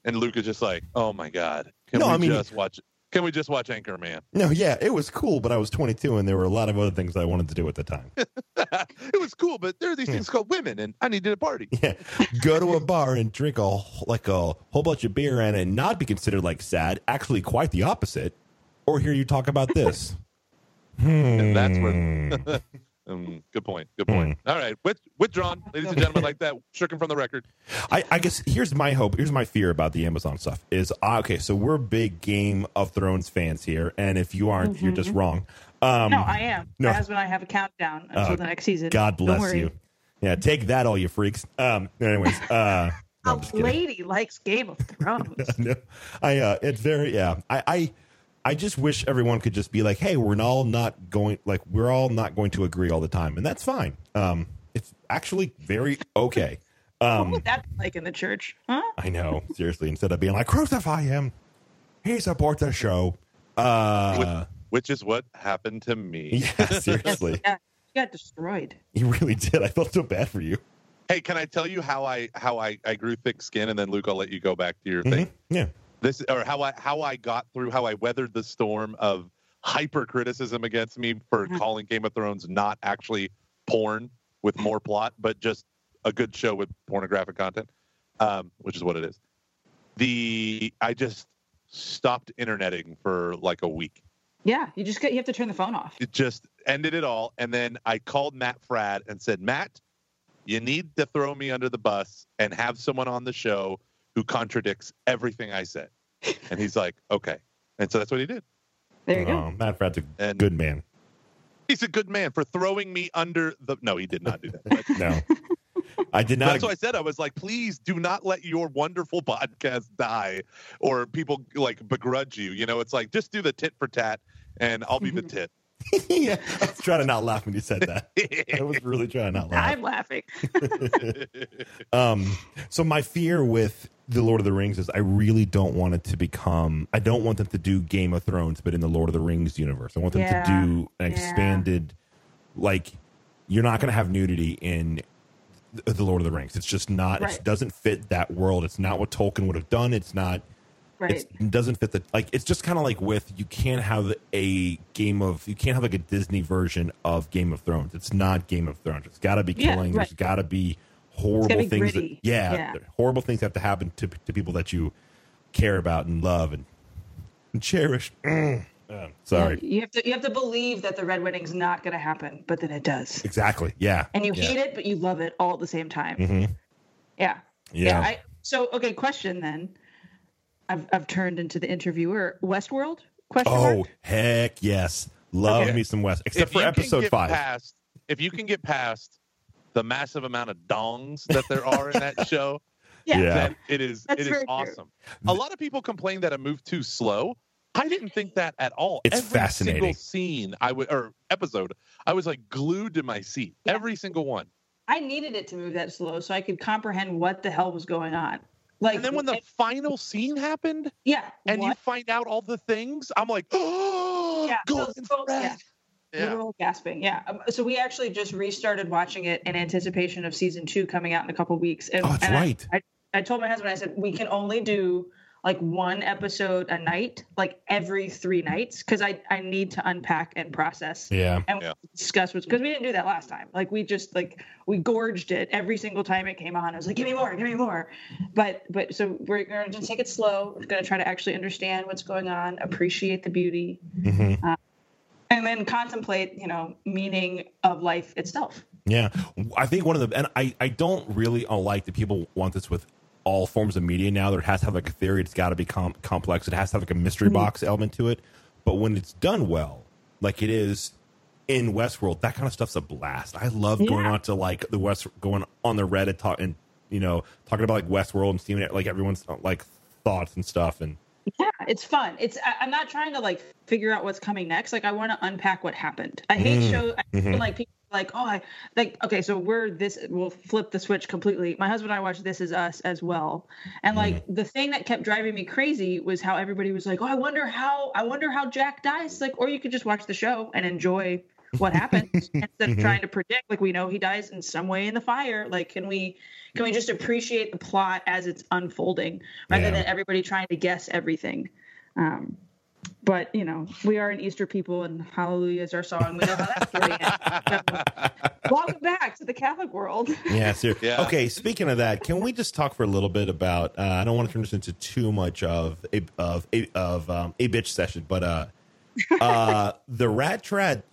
And Luke is just like, "Oh my god, can No, we I mean- just watch?" Can we just watch Anchorman? No, yeah, it was cool, but I was 22 and there were a lot of other things I wanted to do at the time. it was cool, but there are these things called women, and I needed a party. Yeah, go to a bar and drink a like a whole bunch of beer and it not be considered like sad. Actually, quite the opposite. Or hear you talk about this. And that's where. Um, good point. Good point. All right, with, withdrawn, ladies and gentlemen, like that, stricken from the record. I, I guess here's my hope. Here's my fear about the Amazon stuff. Is uh, okay. So we're big Game of Thrones fans here, and if you aren't, you're just wrong. Um, No, I am. no. My husband and I have a countdown until Oh, the next season. God bless you. Yeah, take that, all you freaks. Um. Anyways, uh, no, A I'm just kidding. lady likes Game of Thrones. no, I uh, it's very yeah. I, I I just wish everyone could just be like, hey, we're all not going like we're all not going to agree all the time, and that's fine. Um, it's actually very okay. what Um, would that be like in the church? Huh? I know seriously. Instead of being like crucify him, he supports the show. Uh, Which is what happened to me. yeah, seriously, Yeah, you got destroyed. you really did. I felt so bad for you. Hey, can I tell you how I how I, I grew thick skin, and then Luke, I'll let you go back to your thing. Mhm. Yeah. This or how I how I got through how I weathered the storm of hyper criticism against me for Mhm. calling Game of Thrones not actually porn with more plot, but just a good show with pornographic content, um, which is what it is. The I just stopped interneting for like a week. Yeah, you just got, you have to turn the phone off. It just ended it all, and then I called Matt Fradd and said, Matt, you need to throw me under the bus and have someone on the show who contradicts everything I said. And he's like, okay. And so that's what he did. There you go. Oh, Matt Fradd's a And- good man. He's a good man for throwing me under the. No, he did not do that. No, I did not. that's what I said I was like, please do not let your wonderful podcast die, or people like begrudge you. You know, it's like just do the tit for tat, and I'll be the tit. yeah, I was trying to not laugh when you said that. I was really trying not laugh. I'm laughing. Um, so my fear with the Lord of the Rings is I really don't want it to become. I don't want them to do Game of Thrones, but in the Lord of the Rings universe. I want them Yeah. to do an Yeah. expanded. Like, you're not going to have nudity in the Lord of the Rings. It's just not. Right. It doesn't fit that world. It's not what Tolkien would have done. It's not. Right. It doesn't fit the like. It's just kind of like with you can't have a game of you can't have like a Disney version of Game of Thrones. It's not Game of Thrones. It's got to be Yeah, killing. right. There's got to be horrible things. That, yeah, Yeah. horrible things have to happen to to people that you care about and love and, and cherish. Mm. Uh, sorry. You have to you have to believe that the red wedding's not going to happen, but then it does, Exactly. Yeah. and you yeah. hate it, but you love it all at the same time. Mhm. Yeah. Yeah. I, so okay, question then. I've I've turned into the interviewer. Westworld? Question oh mark? heck yes, love Okay. me some West. Except If for you can episode get five. Past, if you can get past the massive amount of dongs that there are in that show, Yeah. Yeah. it is That's it is very true. awesome. A lot of people complain that it moved too slow. I didn't think that at all. It's Every fascinating. Single scene I would or episode, I was like glued to my seat. Yeah. Every single one. I needed it to move that slow so I could comprehend what the hell was going on. Like And then when the it- final scene happened, yeah, and you find out all the things, I'm like, oh, Yeah, so- golden so- thread. yeah. Yeah. literal gasping. Yeah. Um, So we actually just restarted watching it in anticipation of season two coming out in a couple weeks. And, Oh, that's and right. I, I told my husband, I said, we can only do like one episode a night, like every three nights, because I, I need to unpack and process Yeah. and Yeah. discuss what's because we didn't do that last time. Like we just like we gorged it every single time it came on. I was like, give me more, give me more. But but so we're gonna just take it slow. We're gonna try to actually understand what's going on, appreciate the beauty, hmm and then contemplate, you know, meaning of life itself. Yeah, I think one of the and I I don't really like that people want this with all forms of media now. There it has to have like a theory. It's got to be com- complex. It has to have like a mystery Mm-hmm. box element to it. But when it's done well, like it is in Westworld, that kind of stuff's a blast. I love going Yeah. on to like the West, going on the Reddit talk and you know talking about like Westworld and seeing it like everyone's like thoughts and stuff and Yeah, it's fun. It's I, I'm not trying to like figure out what's coming next. Like I want to unpack what happened. I hate Mm, show. I mhm. feel like people like oh I like okay so we're this we'll flip the switch completely. My husband and I watched This Is Us as well, and like Mm. the thing that kept driving me crazy was how everybody was like oh I wonder how I wonder how Jack dies. Like or you could just watch the show and enjoy what happened instead of trying to predict. Like we know he dies in some way in the fire. Like can we can we just appreciate the plot as it's unfolding rather Yeah. than everybody trying to guess everything? Um, but you know, we are an Easter people, and Hallelujah is our song. We know how that story ends. So, welcome back to the Catholic world. Yeah, sir. Yeah. Okay, speaking of that, can we just talk for a little bit about? Uh, I don't want to turn this into too much of a of a of um, a bitch session, but uh, uh, the rat trad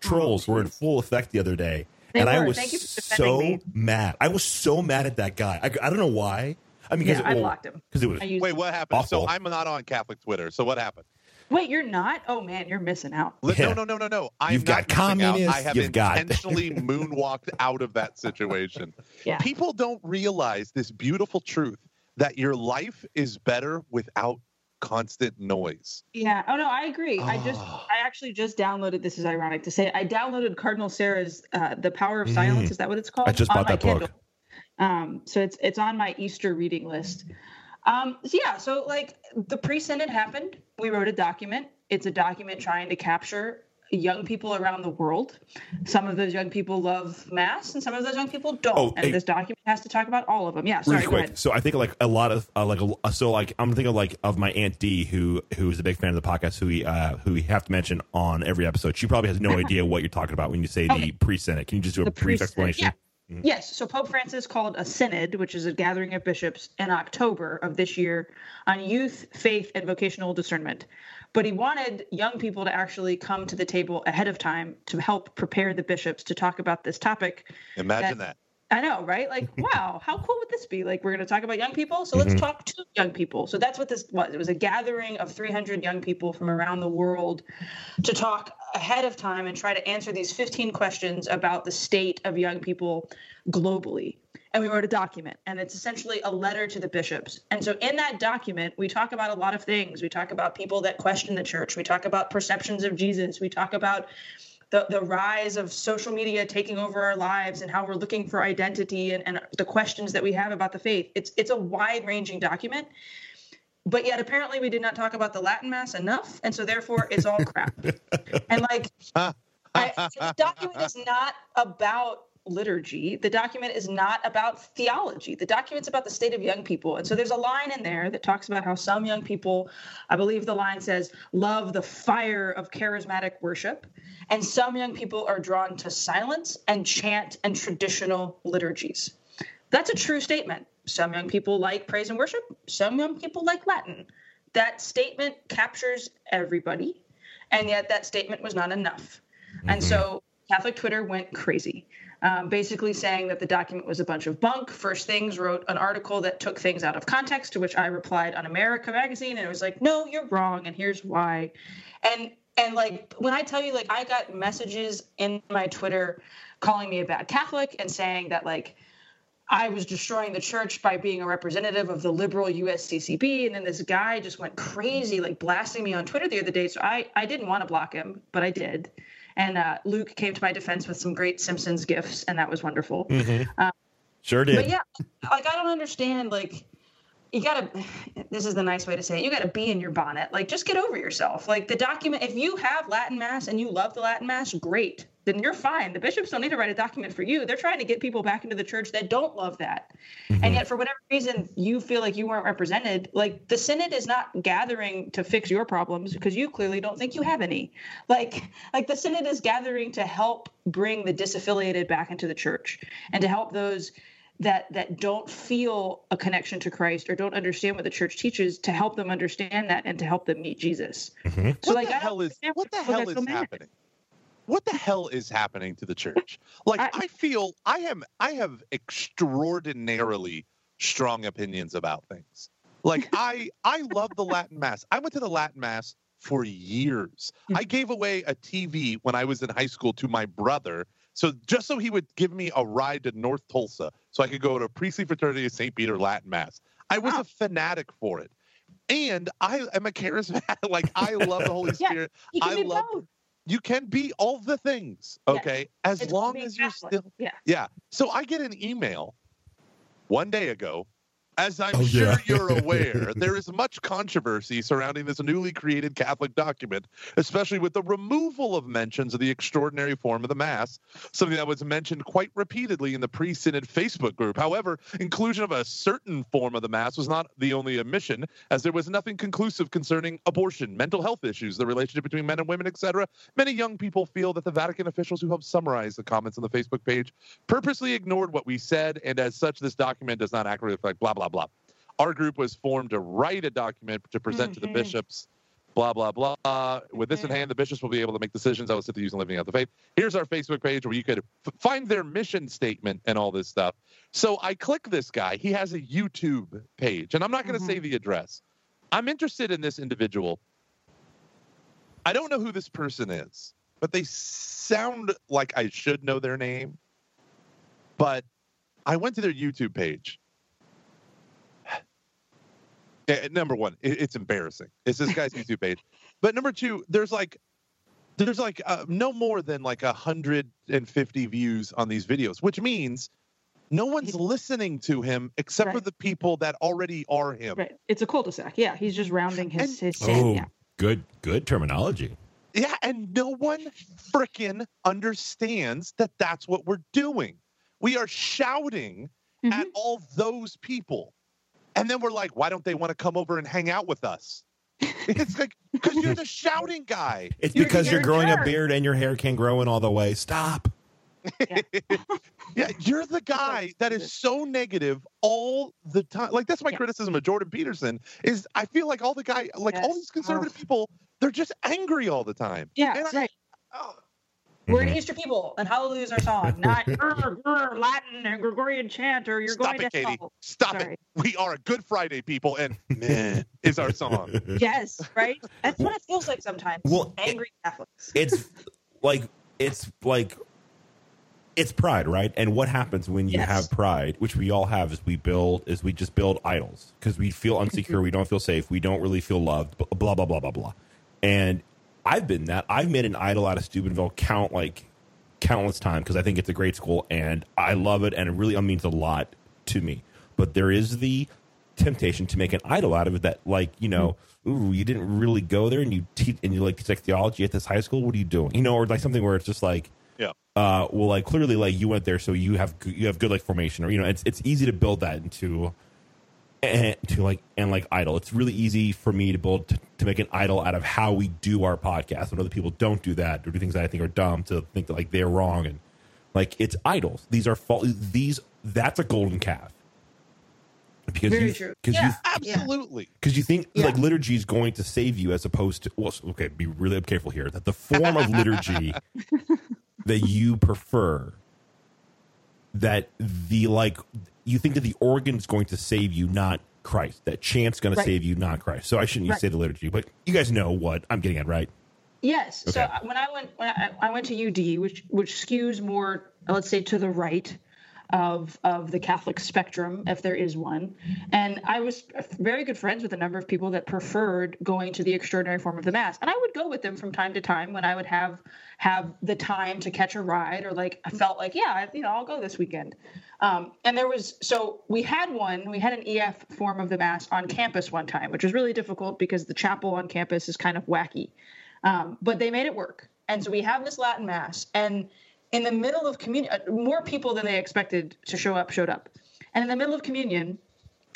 trolls were in oh, full effect the other day, They and I was Thank you for so me. mad. I was so mad at that guy. I, I don't know why. I mean, Yeah, I blocked him. because it was I used Wait, what happened? So I'm not on Catholic Twitter. So what happened? Wait, you're not? Oh man, you're missing out. Yeah. No, no, no, no, no. I'm You've not got missing out. I have you've got- intentionally moonwalked out of that situation. Yeah. People don't realize this beautiful truth that your life is better without constant noise. Yeah. Oh no, I agree. I just, Ah. I actually just downloaded. This is ironic to say. I downloaded Cardinal Sarah's uh, "The Power of Silence." Mm. Is that what it's called? I just on bought that book. Kindle. Um, so it's it's on my Easter reading list. Um, so yeah, so like the pre-synod happened. We wrote a document. It's a document trying to capture young people around the world. Some of those young people love mass, and some of those young people don't. Oh, and hey. this document has to talk about all of them. Yeah. Sorry. really quick. So I think like a lot of uh, like a, so like I'm thinking of like of my aunt D who who is a big fan of the podcast who we uh, who we have to mention on every episode. She probably has no idea what you're talking about when you say the pre-synod. Can you just do a The brief explanation? yeah. Yes. So Pope Francis called a synod, which is a gathering of bishops, in October of this year on youth, faith, and vocational discernment. But he wanted young people to actually come to the table ahead of time to help prepare the bishops to talk about this topic. Imagine that. I know, right? Like, wow, how cool would this be? Like, we're going to talk about young people. So let's mm-hmm. talk to young people. So that's what this was. It was a gathering of 300 young people from around the world to talk ahead of time and try to answer these 15 questions about the state of young people globally. And we wrote a document, and it's essentially a letter to the bishops. And so in that document, we talk about a lot of things. We talk about people that question the church. We talk about perceptions of Jesus. We talk about the, the rise of social media taking over our lives and how we're looking for identity and, and the questions that we have about the faith. It's it's a wide ranging document. But yet apparently we did not talk about the Latin Mass enough, and so therefore it's all crap. and like I, the document is not about liturgy. The document is not about theology. The document's about the state of young people. And so there's a line in there that talks about how some young people, I believe the line says, love the fire of charismatic worship. And some young people are drawn to silence and chant and traditional liturgies. That's a true statement. Some young people like praise and worship, some young people like Latin. That statement captures everybody, and yet that statement was not enough. And mm-hmm. so Catholic Twitter went crazy, um, basically saying that the document was a bunch of bunk. First Things wrote an article that took things out of context, to which I replied on America Magazine, and it was like, no, you're wrong, and here's why. And and like when I tell you, like I got messages in my Twitter calling me a bad Catholic and saying that like I was destroying the church by being a representative of the liberal USCCB. And then this guy just went crazy, like blasting me on Twitter the other day. So I, I didn't want to block him, but I did. And uh, Luke came to my defense with some great Simpsons gifts, and that was wonderful. Sure did. But yeah, like I don't understand. Like you gotta. This is the nice way to say it. You gotta be in your bonnet. Like just get over yourself. Like the document. If you have Latin Mass and you love the Latin Mass, great. Then you're fine. The bishops don't need to write a document for you. They're trying to get people back into the church that don't love that. And mm-hmm. yet, for whatever reason, you feel like you weren't represented. Like the synod is not gathering to fix your problems because you clearly don't think you have any. Like, like the synod is gathering to help bring the disaffiliated back into the church and to help those that that don't feel a connection to Christ or don't understand what the church teaches to help them understand that and to help them meet Jesus. Mm-hmm. So what like the hell is what the hell is so mad. happening? What the hell is happening to the church? Like I- I, feel I am I have extraordinarily strong opinions about things. Like I I love the Latin Mass. I went to the Latin Mass for years. Hmm. I gave away a TV when I was in high school to my brother. So just so he would give me a ride to North Tulsa so I could go to Priestly Fraternity of St. Peter Latin Mass. I was a fanatic for it. And I am a charismatic. Like I love the Holy Yeah, Spirit. I love both. You can be all the things okay as It's long as you're still yeah. yeah so i get an email one day ago As I'm Oh, sure yeah. you're aware, there is much controversy surrounding this newly created Catholic document, especially with the removal of mentions of the extraordinary form of the Mass, something that was mentioned quite repeatedly in the pre Synod Facebook group. However, inclusion of a certain form of the Mass was not the only omission, as there was nothing conclusive concerning abortion, mental health issues, the relationship between men and women, etc. Many young people feel that the Vatican officials who helped summarize the comments on the Facebook page purposely ignored what we said, and as such, this document does not accurately reflect blah, blah, blah. Our group was formed to write a document to present to the Mhm. bishops, blah, blah, blah. With this in Mhm. hand, the bishops will be able to make decisions. I sit to use and living out the faith. Here's our Facebook page where you could f- find their mission statement and all this stuff. So I click this guy. He has a YouTube page, and I'm not going to Mhm. say the address. I'm interested in this individual. I don't know who this person is, but they sound like I should know their name. But I went to their YouTube page. Eh, Number one, it- it's embarrassing. It's this guy's YouTube page. But number two, there's like, there's like uh, no more than like 150 views on these videos, which means no one's listening to him except for the people that already are him. Right. It's a cul-de-sac. Yeah, he's just rounding his his. Oh, Yeah. good, good terminology. Yeah, and no one freaking understands that that's what we're doing. We are shouting Mhm. at all those people. And then we're like, why don't they want to come over and hang out with us? It's like, because you're the shouting guy. It's You're- because you're, you're a growing a beard and your hair can't grow in all the way. Stop. Yeah, you're the guy that is so negative all the time. Like that's my Yeah. criticism of Jordan Peterson is I feel like all the guy, like all these conservative Oh. people, they're just angry all the time. Yeah, And I- right. oh, We're an Easter people, and Hallelujah is our song, not "Grr, grr, Latin and Gregorian chant, or you're going to Stop going it, to Katie. hell. Stop Sorry. it. We are a Good Friday people, and man is our song. Yes, right. That's what it feels like sometimes. Well, it- angry Catholics. it's like it's like it's pride, right? And what happens when you Yes. have pride, which we all have, is we build is we just build idols because we feel mm-hmm. insecure, we don't feel safe, we don't really feel loved, blah blah blah blah blah. And I've been that. I've made an idol out of Steubenville count like countless times because I think it's a great school and I love it and it really means a lot to me. But there is the temptation to make an idol out of it that like you know ooh you didn't really go there and you teach and you like teach like theology at this high school what are you doing you know or like something where it's just like Yeah. uh well like clearly like you went there so you have you have good like formation or you know it's it's easy to build that into and to like and like idol it's really easy for me to build to, to make an idol out of how we do our podcast when other people don't do that or do things that i think are dumb to think that like they're wrong and like it's idols these are fault these that's a golden calf because Very you true. because Yeah. you Absolutely. because you think Yeah. like liturgy is going to save you as opposed to well okay be really careful here that the form of liturgy that you prefer that the like you think that the organ is going to save you not christ that chant's going to save you not christ so i shouldn't Right. say the liturgy but you guys know what i'm getting at right Yes. So Okay. I- when I went when I, I went to UD, which which skews more, let's say, to the right of of the Catholic spectrum, if there is one, and I was very good friends with a number of people that preferred going to the extraordinary form of the Mass, and I would go with them from time to time when I would have have the time to catch a ride, or like I felt like, yeah, you know, I'll go this weekend. Um, and there was so we had one, we had an EF form of the Mass on campus one time, which was really difficult because the chapel on campus is kind of wacky. Um, but they made it work. And so we have this Latin Mass, and in the middle of communion, uh, more people than they expected to show up showed up. And in the middle of communion,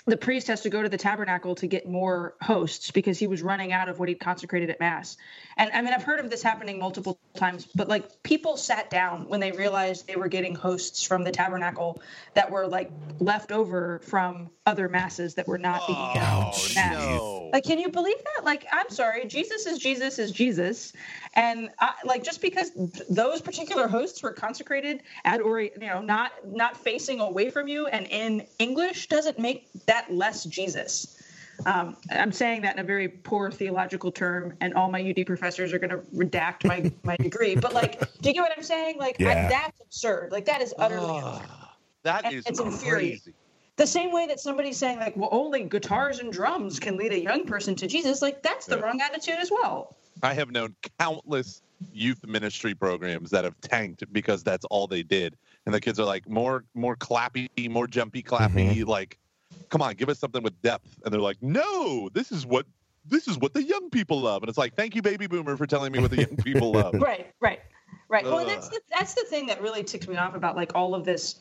the priest has to go to the tabernacle to get more hosts because he was running out of what he'd consecrated at mass. And I mean, I've heard of this happening multiple times, but like people sat down when they realized they were getting hosts from the tabernacle that were like left over from other masses that were not being Oh, no. Like, can you believe that? Like, I'm sorry, Jesus is Jesus is Jesus, and I, like just because th- those particular hosts were consecrated at or you know not not facing away from you and in English doesn't make that less Jesus. Um, I'm saying that in a very poor theological term, and all my UD professors are going to redact my my degree. But like, do you get what I'm saying? Like, I, that's absurd. Like, that is utterly absurd. Ah, that And is it's infuriating. The same way that somebody's saying like, well, only guitars and drums can lead a young person to Jesus. Like, that's the Yeah. wrong attitude as well. I have known countless youth ministry programs that have tanked because that's all they did. And the kids are like more more clappy, more jumpy clappy, like come on, give us something with depth. And they're like, no, this is what this is what the young people love. And it's like, thank you, baby boomer, for telling me what the young people love. Right, right, right. Well, that's uh. the, that's the thing that really ticks me off about like all of this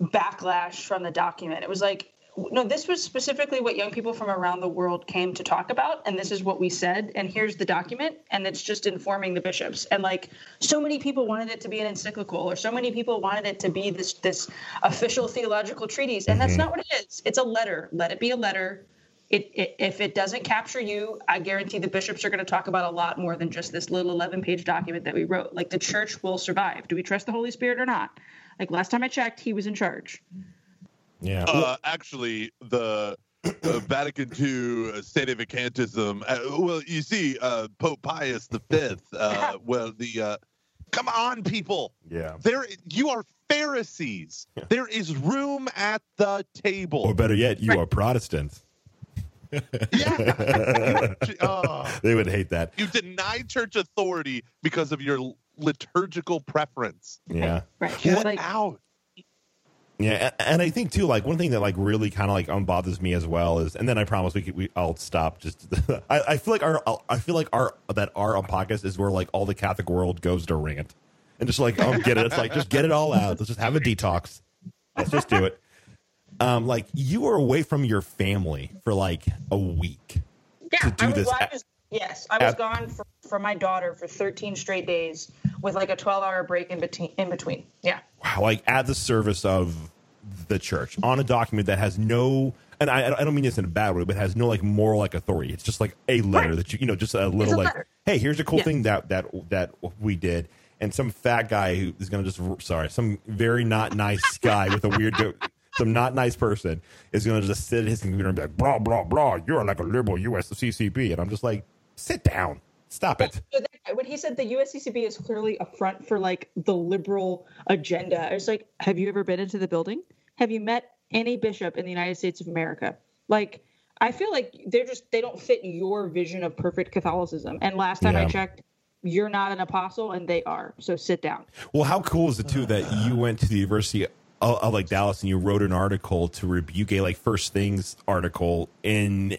backlash from the document. It was like, no, this was specifically what young people from around the world came to talk about, and this is what we said. And here's the document, and it's just informing the bishops. And like, so many people wanted it to be an encyclical, or so many people wanted it to be this this official theological treatise, and that's mm-hmm. not what it is. It's a letter. Let it be a letter. It, it, if it doesn't capture you, I guarantee the bishops are going to talk about a lot more than just this little 11 page document that we wrote. Like the church will survive. Do we trust the Holy Spirit or not? Like last time I checked, he was in charge. Yeah. Uh, actually, the uh, Vatican II uh, Sedevacantism. Uh, well, you see, uh, Pope Pius V. Uh, well, the uh, come on, people. yeah. There, you are Pharisees. There is room at the table. Or better yet, you are Protestants. yeah. Oh, They would hate that. you deny church authority because of your liturgical preference. Yeah. Right. Get like, out. Yeah, and I think too, like one thing that like really kind of like unbothers me as well is, and then I promise we, could, we I'll stop. Just I, I feel like our I feel like our that our podcast is where like all the Catholic world goes to rant and just like um get it. It's like just get it all out. Let's just have a detox. Let's just do it. Um, like you were away from your family for like a week. yeah, to do I was, this I at- was- yes, I was at- gone for, for my daughter for 13 straight days with like a 12 hour break in between. In between. Yeah. Wow, like at the service of the church on a document that has no and I, I don't mean this in a bad way, but has no like moral like authority. It's just like a letter Right. that you you know just a little a like letter. hey here's a cool Yeah. thing that that that we did and some fat guy who is gonna just sorry some very not nice guy with a weird some not nice person is gonna just sit at his computer and be like blah blah blah you're like a liberal USCCB and I'm just like sit down stop it So that when he said the USCCB is clearly a front for like the liberal agenda, I was like, have you ever been into the building? Have you met any bishop in the United States of America? Like, I feel like they're just they don't fit your vision of perfect Catholicism. And last time I checked, you're not an apostle, and they are. So sit down. Well, how cool is it too that you went to the University of, of like Dallas and you wrote an article to rebuke a like First Things article in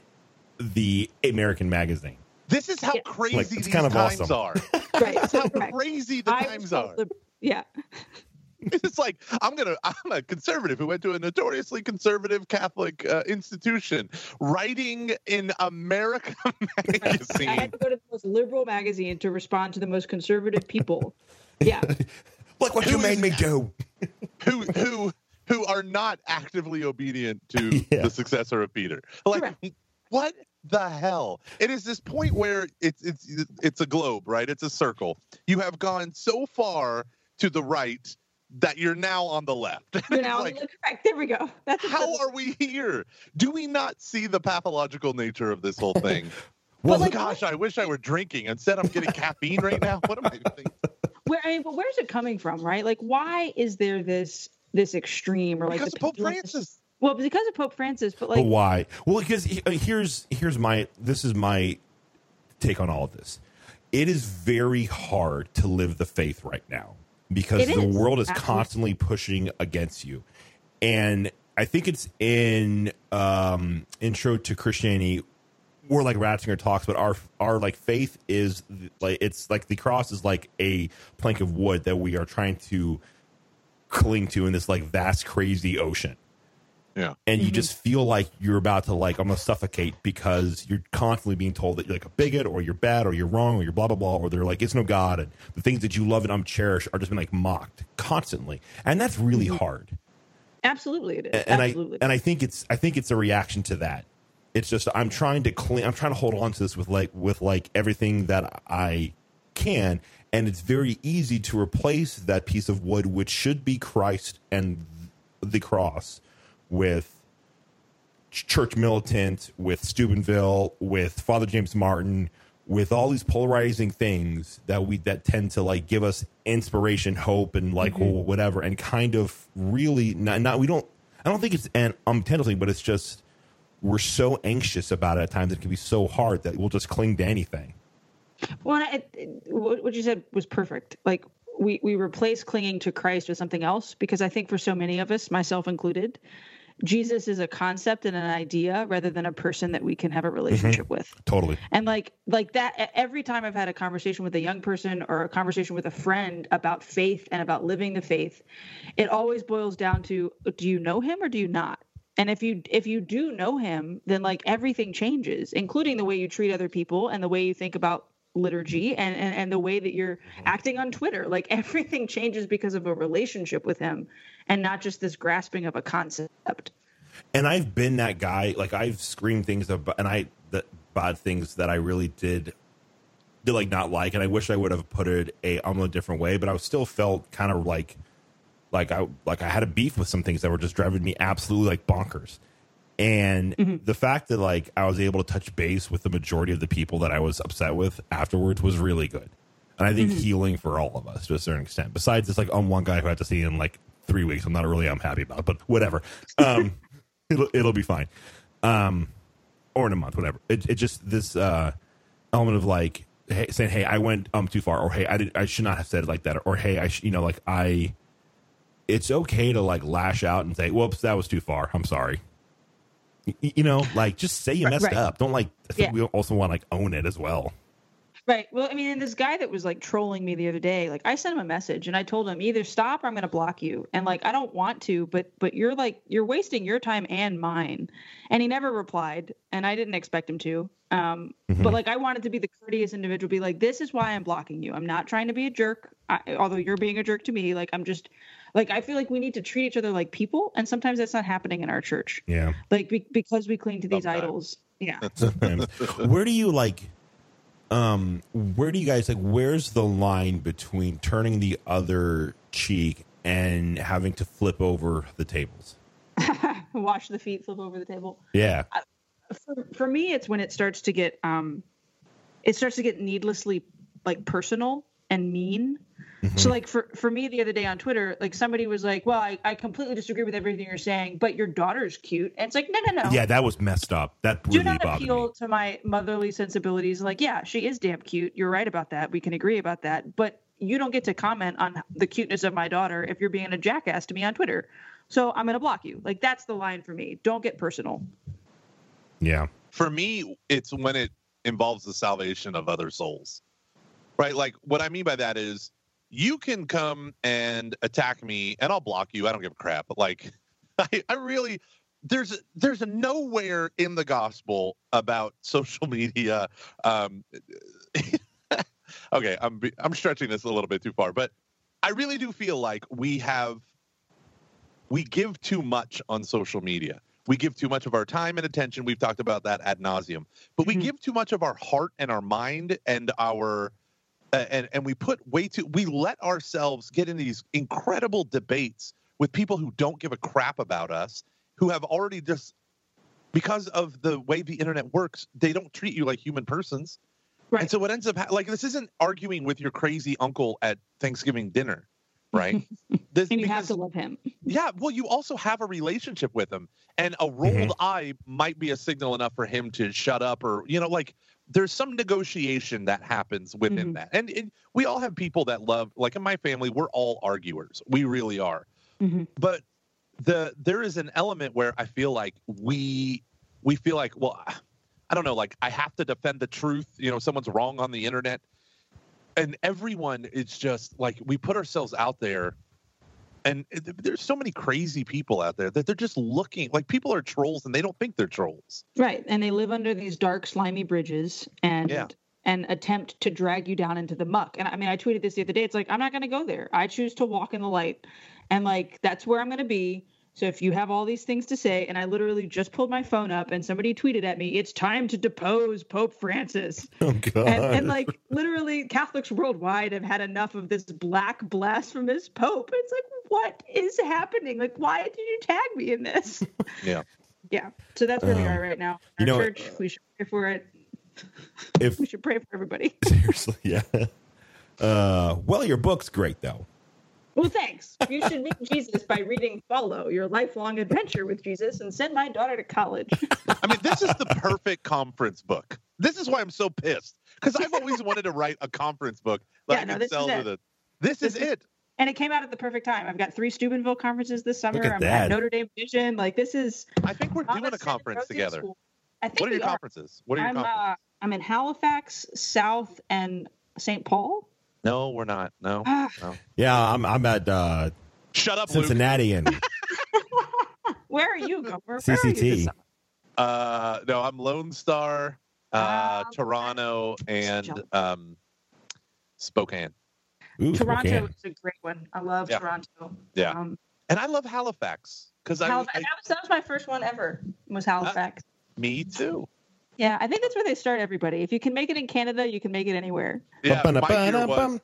the American magazine. This is how Yeah. crazy Like, these kind of times awesome. are. Right. That's how Correct. crazy the I was times are. the- yeah. It's like I'm gonna. I'm a conservative who went to a notoriously conservative Catholic uh, institution, writing in America magazine. I had to go to the most liberal magazine to respond to the most conservative people. Yeah. Look what you Who made is- me do. who who who are not actively obedient to Yeah. the successor of Peter. Like Correct. what the hell? It is this point where it's it's it's a globe, right? It's a circle. You have gone so far to the right that you're now on the left. You're It's now like, correct. There we go. That's how are we here? Do we not see the pathological nature of this whole thing? Well, Well, oh like, gosh, I wish I were drinking. Instead, I'm getting caffeine right now. What am I thinking? where I mean, but where's it coming from, right? Like, why is there this this extreme or like Because the of Pope pendulum- Francis. Well, because of Pope Francis, but but like, why? Well, because he- uh, here's here's my this is my take on all of this. It is very hard to live the faith right now because the is. world is Absolutely. constantly pushing against you, and I think it's in um, Intro to Christianity where like Ratzinger talks but our our like faith is like it's like the cross is like a plank of wood that we are trying to cling to in this like vast crazy ocean Yeah. and Mm-hmm. you just feel like you're about to like almost suffocate because you're constantly being told that you're like a bigot or you're bad or you're wrong or you're blah blah blah or they're like it's no god and the things that you love and um cherish are just being like mocked constantly and that's really Mm-hmm. hard absolutely it is. and absolutely. I and I think it's I think it's a reaction to that. It's just I'm trying to clean. I'm trying to hold on to this with like with like everything that I can, and it's very easy to replace that piece of wood, which should be Christ and the cross, with church militant, with Steubenville, with Father James Martin, with all these polarizing things that we that tend to like give us inspiration, hope, and like mm-hmm. well, whatever, and kind of really not, not we don't. I don't think it's an unintentionally, but it's just we're so anxious about it at times. It can be so hard that we'll just cling to anything. Well, and it, it- what what you said was perfect. Like we we replace clinging to Christ with something else because I think for so many of us, myself included, Jesus is a concept and an idea rather than a person that we can have a mm-hmm. relationship with. Totally. And like like that every time I've had a conversation with a young person or a conversation with a friend about faith and about living the faith, it always boils down to do you know him or do you not? And if you if you do know him, then like everything changes, including the way you treat other people and the way you think about liturgy and, and, and the way that you're mm-hmm. acting on Twitter. Like everything changes because of a relationship with him and not just this grasping of a concept. And I've been that guy. Like I've screamed things about, and I that bad things that I really did, did like not like, and I wish I would have put it a on a different way. But I still felt kind of like, like I like I had a beef with some things that were just driving me absolutely like bonkers. And the fact that like I was able to touch base with the majority of the people that I was upset with afterwards was really good. And I think healing for all of us to a certain extent. Besides this like on one guy who I had to see in like three weeks, I'm not really I'm happy about, but whatever. Um it'll it'll be fine. Um or in a month, whatever. It it just this uh element of like hey, saying, "Hey, I went um too far," or "Hey, I did I should not have said it like that," or "Hey, I sh-, you know like I." It's okay to like lash out and say, "Whoops, that was too far. I'm sorry." You know, like just say you messed right. up. Don't like. I think Yeah. we also want to like own it as well. Right. Well, I mean, and this guy that was like trolling me the other day, like I sent him a message and I told him either stop or I'm going to block you. And like I don't want to, but but you're like you're wasting your time and mine. And he never replied, and I didn't expect him to. Um, but like I wanted to be the courteous individual, be like, this is why I'm blocking you. I'm not trying to be a jerk, I, although you're being a jerk to me. Like I'm just like I feel like we need to treat each other like people, and sometimes that's not happening in our church. Yeah. Like be, because we cling to these Sometimes. idols. Yeah. Sometimes. where do you like? Um, where do you guys like? Where's the line between turning the other cheek and having to flip over the tables? Wash the feet, flip over the table. Yeah. for, for me it's when it starts to get um it starts to get needlessly like personal and mean Mm-hmm. so like for for me the other day on twitter like somebody was like well I, I completely disagree with everything you're saying but your daughter's cute. And it's like no no no. Yeah, that was messed up. That really do not bothered appeal me. to my motherly sensibilities. Like yeah she is damn cute. You're right about that. We can agree about that. But you don't get to comment on the cuteness of my daughter if you're being a jackass to me on twitter. So i'm going to block you. Like that's the line for me. Don't get personal. Yeah. for me, it's when it involves the salvation of other souls, right? Like what I mean by that is you can come and attack me, and I'll block you. I don't give a crap. But like, I, I really there's there's nowhere in the gospel about social media. Um, okay, I'm be- I'm stretching this a little bit too far, but I really do feel like we have we give too much on social media. We give too much of our time and attention. We've talked about that ad nauseum, but we Mhm. give too much of our heart and our mind and our and and we put way too. We let ourselves get in these incredible debates with people who don't give a crap about us, who have already just because of the way the internet works, they don't treat you like human persons. Right. And so what ends up ha- like this isn't arguing with your crazy uncle at Thanksgiving dinner, right? This, and you have to love him yeah, well, you also have a relationship with him, and a rolled Mhm. eye might be a signal enough for him to shut up, or you know, like there's some negotiation that happens within Mhm. that, and, and we all have people that love, like in my family, we're all arguers, we really are, Mhm. but the there is an element where I feel like we we feel like, well, I don't know, like I have to defend the truth, you know, someone's wrong on the internet, and everyone is just like we put ourselves out there and eh, it- there's so many crazy people out there that they're just looking like people are trolls and they don't think they're trolls. right and they live under these dark slimy bridges and Yeah. and attempt to drag you down into the muck and i mean i tweeted this the other day it's like i'm not going to go there i choose to walk in the light and like that's where i'm going to be so if you have all these things to say and i literally just pulled my phone up and somebody tweeted at me it's time to depose pope francis. Oh god. and, and like literally catholics worldwide have had enough of this black blasphemous pope. It's like what is happening? Like why did you tag me in this? Yeah. yeah. So that's where we Um, are right now. you know, church we should pray for it. If we should pray for everybody. Seriously, yeah. Uh, well, your book's great though. Well thanks you should meet jesus by reading follow your lifelong adventure with jesus and send my daughter to college I mean, this is the perfect conference book. This is why I'm so pissed because I've always wanted to write a conference book that Yeah, I no, could this sell is to it. the. This, This is, is- it. and it came out at the perfect time. I've got three Steubenville conferences this summer. at I'm that. at Notre Dame Vision. Like this is I think we're doing a conference together. School. I think What are your are. conferences? What are your I'm conferences? uh, I'm in Halifax, South, and St. Paul. No, we're not. No. Ah, Yeah, I'm I'm at uh, Shut up, Luke. Cincinnati and where are you, Gomer? Where CCT. this summer? Uh, no, I'm Lone Star, uh, Um, Toronto, and um, Spokane. ooh, Toronto Spokane. is a great one. I love Yeah. Toronto. Yeah. Um, And I love Halifax because I, Halifax, I, that, was, that was my first one ever. Was Halifax. me too. Yeah, I think that's where they start everybody. If you can make it in Canada, you can make it anywhere. Yeah, my year was,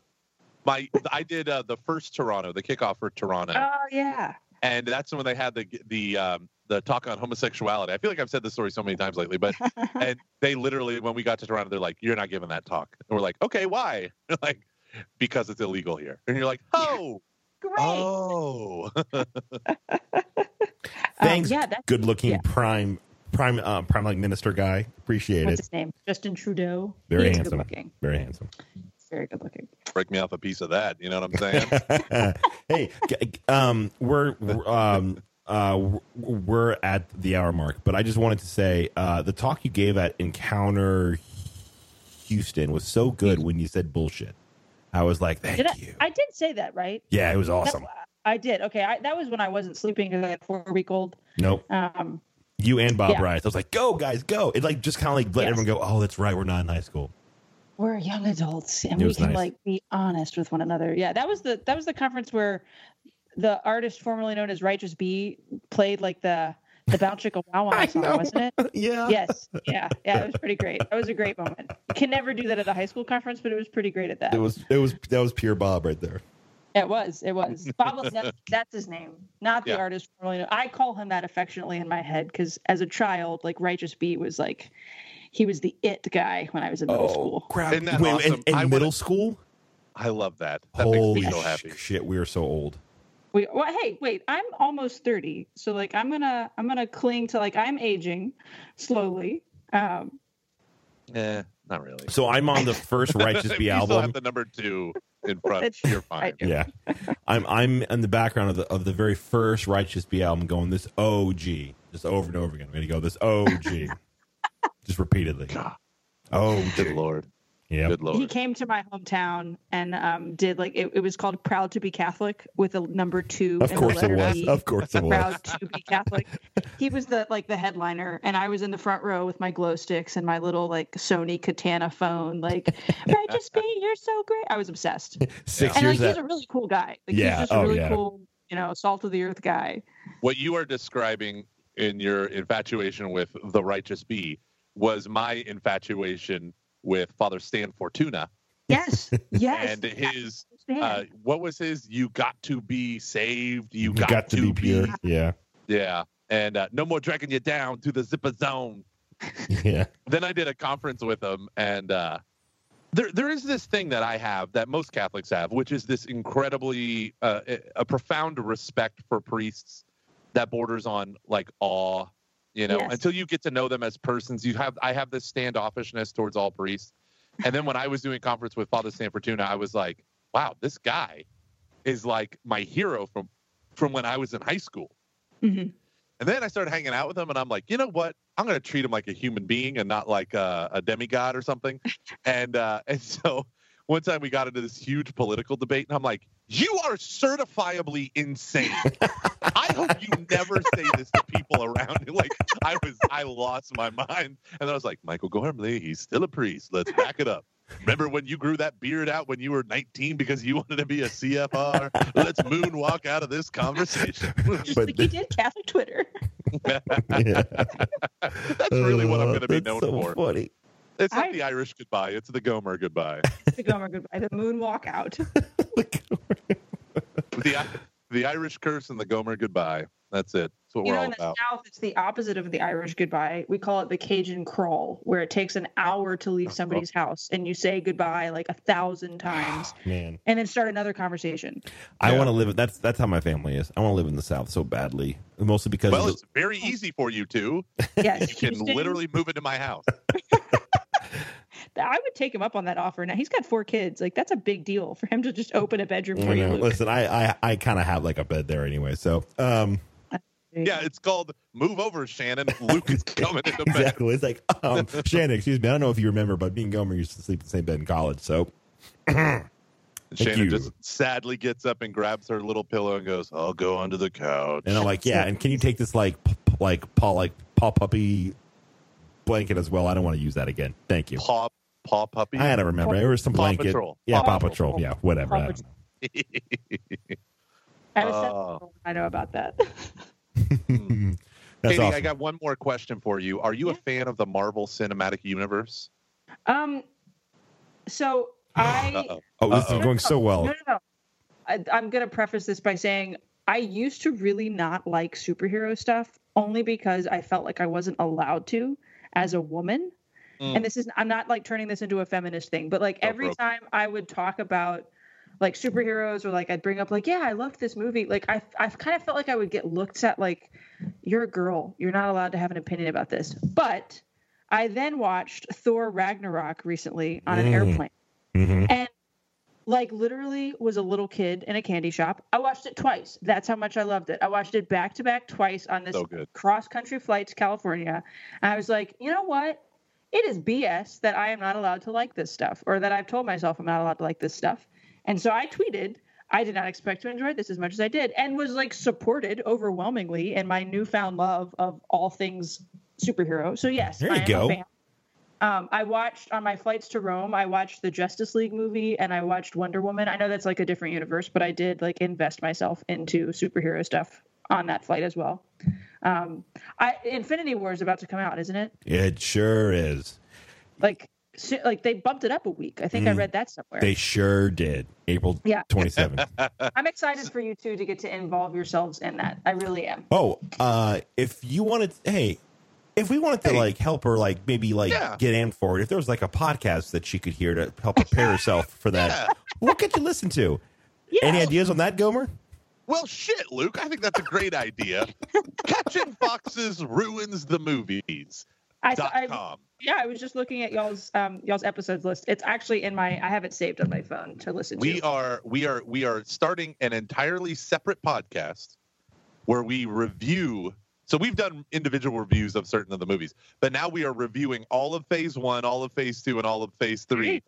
my I did uh, the first Toronto, the kickoff for Toronto, Oh yeah. and that's when they had the the um, the talk on homosexuality. I feel like I've said this story so many times lately, but and they literally when we got to Toronto, they're like, "You're not giving that talk," and we're like, "Okay, why?" They're like, "Because it's illegal here," and you're like, "Oh, Great. oh." Thanks, Um, yeah, good looking yeah. prime prime uh, prime like minister guy. Appreciate what's it. his name? Justin Trudeau. Very He's handsome. Good looking. Very handsome. Very good looking. Break me off a piece of that. You know what I'm saying? hey, um, we're um, uh, we're at the hour mark, but I just wanted to say uh, the talk you gave at Encounter Houston was so good when you said bullshit. I was like, thank Did I, you. I did say that, right? yeah, it was That- awesome. I did. Okay, I, that was when I wasn't sleeping because I had a four week old. Nope, Um, you and Bob Yeah. Rice. I was like, go guys, go! It like just kind of like let Yes. everyone go. Oh, that's right, we're not in high school. we're young adults and It we can nice. like be honest with one another. Yeah, that was the that was the conference where the artist formerly known as Righteous B played like the the Bounce Chicka Wow Wow song, know. wasn't it? yeah. Yes. Yeah. Yeah. It was pretty great. That was a great moment. You can never do that at a high school conference, but it was pretty great at that. It was it was that was pure Bob right there. It was. It was. Bob Lefnett, that's his name, not the Yeah. artist formerly. known- I call him that affectionately in my head because as a child, like Righteous B was like, he was the it guy when I was in middle school. crap! Isn't that Wait, awesome? in, in middle wanna- school? I love that. That Holy makes me so happy. shit! We are so old. We, well, hey, wait, I'm almost 30. So like I'm gonna I'm gonna cling to like I'm aging slowly. Um Eh, not really. So I'm on the first Righteous If B you still album. have the number two in front. It's- You're fine. Yeah, I'm I'm in the background of the of the very first Righteous B album, going this OG, just over and over again. I'm gonna go this OG, just repeatedly. God, Oh, good lord. Yeah. Good he came to my hometown and um did like it, it was called Proud to be Catholic with a number two. Of course it was. B. Of course it was. proud to be Catholic. He was the like the headliner, and I was in the front row with my glow sticks and my little like Sanyo Katana phone. Like, Righteous B, you're so great. I was obsessed. Six And like, years. he's a really cool guy. Like, Yeah, he's just a oh, really yeah. cool, you know, salt of the earth guy. What you are describing in your infatuation with the Righteous B was my infatuation with Father Stan Fortuna Yes, yes. and his uh, what was his you got to be saved you, you got, to be pure. Yeah, yeah and uh, no more dragging you down to the zipper zone yeah. then I did a conference with him, and uh, there there is this thing that I have that most Catholics have, which is this incredibly uh, a profound respect for priests that borders on like awe. You know, Yes. until you get to know them as persons, you have I have this standoffishness towards all priests. And then when I was doing conference with Father Stan Fortuna, I was like, wow, this guy is like my hero from from when I was in high school. Mhm. And then I started hanging out with him, and I'm like, you know what? I'm going to treat him like a human being and not like a, a demigod or something. and uh, and so one time we got into this huge political debate, and I'm like, you are certifiably insane. I hope you never say this to people around you. Like I was, I lost my mind, and then I was like, Michael Gormley, he's still a priest. Let's back it up. Remember when you grew that beard out when you were 19 because you wanted to be a CFR? Let's moonwalk out of this conversation. Just but like you did Catholic Twitter. yeah. That's really what I'm going to be oh, That's known so for. Funny. It's not I- the Irish goodbye. It's the Gomer goodbye. The Gomer goodbye, the moonwalk out. the the Irish curse and the Gomer goodbye. That's it. That's what You we're know, all in the about. South, it's the opposite of the Irish goodbye. We call it the Cajun crawl, where it takes an hour to leave oh. somebody's house and you say goodbye like a thousand times Man, and then start another conversation. I Yeah. want to live. That's that's how my family is. I want to live in the South so badly, mostly because Well, it's very easy for you to. Yes, You can Houston, literally move into my house. I would take him up on that offer. Now he's got four kids. Like that's a big deal for him to just open a bedroom for you. Luke. Listen, I I, I kind of have like a bed there anyway. So um, Yeah, it's called "Move Over, Shannon." Luke is coming into bed. exactly. It's like um, Shannon. Excuse me. I don't know if you remember, but me and Gomer used to sleep in the same bed in college. So And Shannon you. just sadly gets up and grabs her little pillow and goes, "I'll go under the couch." and I'm like, yeah. And can you take this like p- p- like paw like paw puppy blanket as well? I don't want to use that again. Thank you. paw paw puppy. I don't remember. There was some Paw blanket. Patrol. Yeah, Paw Paw Patrol. Patrol. Yeah, whatever. Paw I know. I, was Oh. I know about that. That's Katie, awesome. I got one more question for you. Are you a fan of the Marvel Cinematic Universe? Um, so I Uh-oh. oh, this Uh-oh. is going so well. No, no, no. I, I'm going to preface this by saying I used to really not like superhero stuff only because I felt like I wasn't allowed to as a woman. Mm. And this is, I'm not like turning this into a feminist thing, but like Go every time I would talk about like superheroes or like I'd bring up like, yeah, I loved this movie. Like I, I kind of felt like I would get looked at like, you're a girl. You're not allowed to have an opinion about this. But I then watched Thor Ragnarok recently on an Mm. airplane hmm and like literally was a little kid in a candy shop. I watched it twice. That's how much I loved it. I watched it back to back twice on this So cross country flight to California. And I was like, you know what? It is BS that I am not allowed to like this stuff, or that I've told myself I'm not allowed to like this stuff. And so I tweeted, I did not expect to enjoy this as much as I did, and was like supported overwhelmingly in my newfound love of all things superhero. So yes, There I you am go. Um, I watched on my flights to Rome. I watched the Justice League movie and I watched Wonder Woman. I know that's like a different universe, but I did like invest myself into superhero stuff on that flight as well. Um, I Infinity War is about to come out, isn't it? It sure is. Like, so, like they bumped it up a week. I think I Mm. read that somewhere. They sure did. April Yeah. 27th. I'm excited for you two to get to involve yourselves in that. I really am. Oh, uh, if you wanted, hey, if we wanted to Hey. like help her, like maybe like Yeah. get in for it, if there was like a podcast that she could hear to help prepare herself for that, Yeah. what could you listen to? Yeah. Any ideas on that, Gomer? Well, shit, Luke. I think that's a great idea. Catching Foxes ruins the movies. I, Dot I, com. yeah, I was just looking at y'all's um, y'all's episodes list. It's actually in my. I have it saved on my phone to listen to. We are we are we are starting an entirely separate podcast where we review. So we've done individual reviews of certain of the movies, but now we are reviewing all of Phase One, all of Phase Two, and all of Phase Three.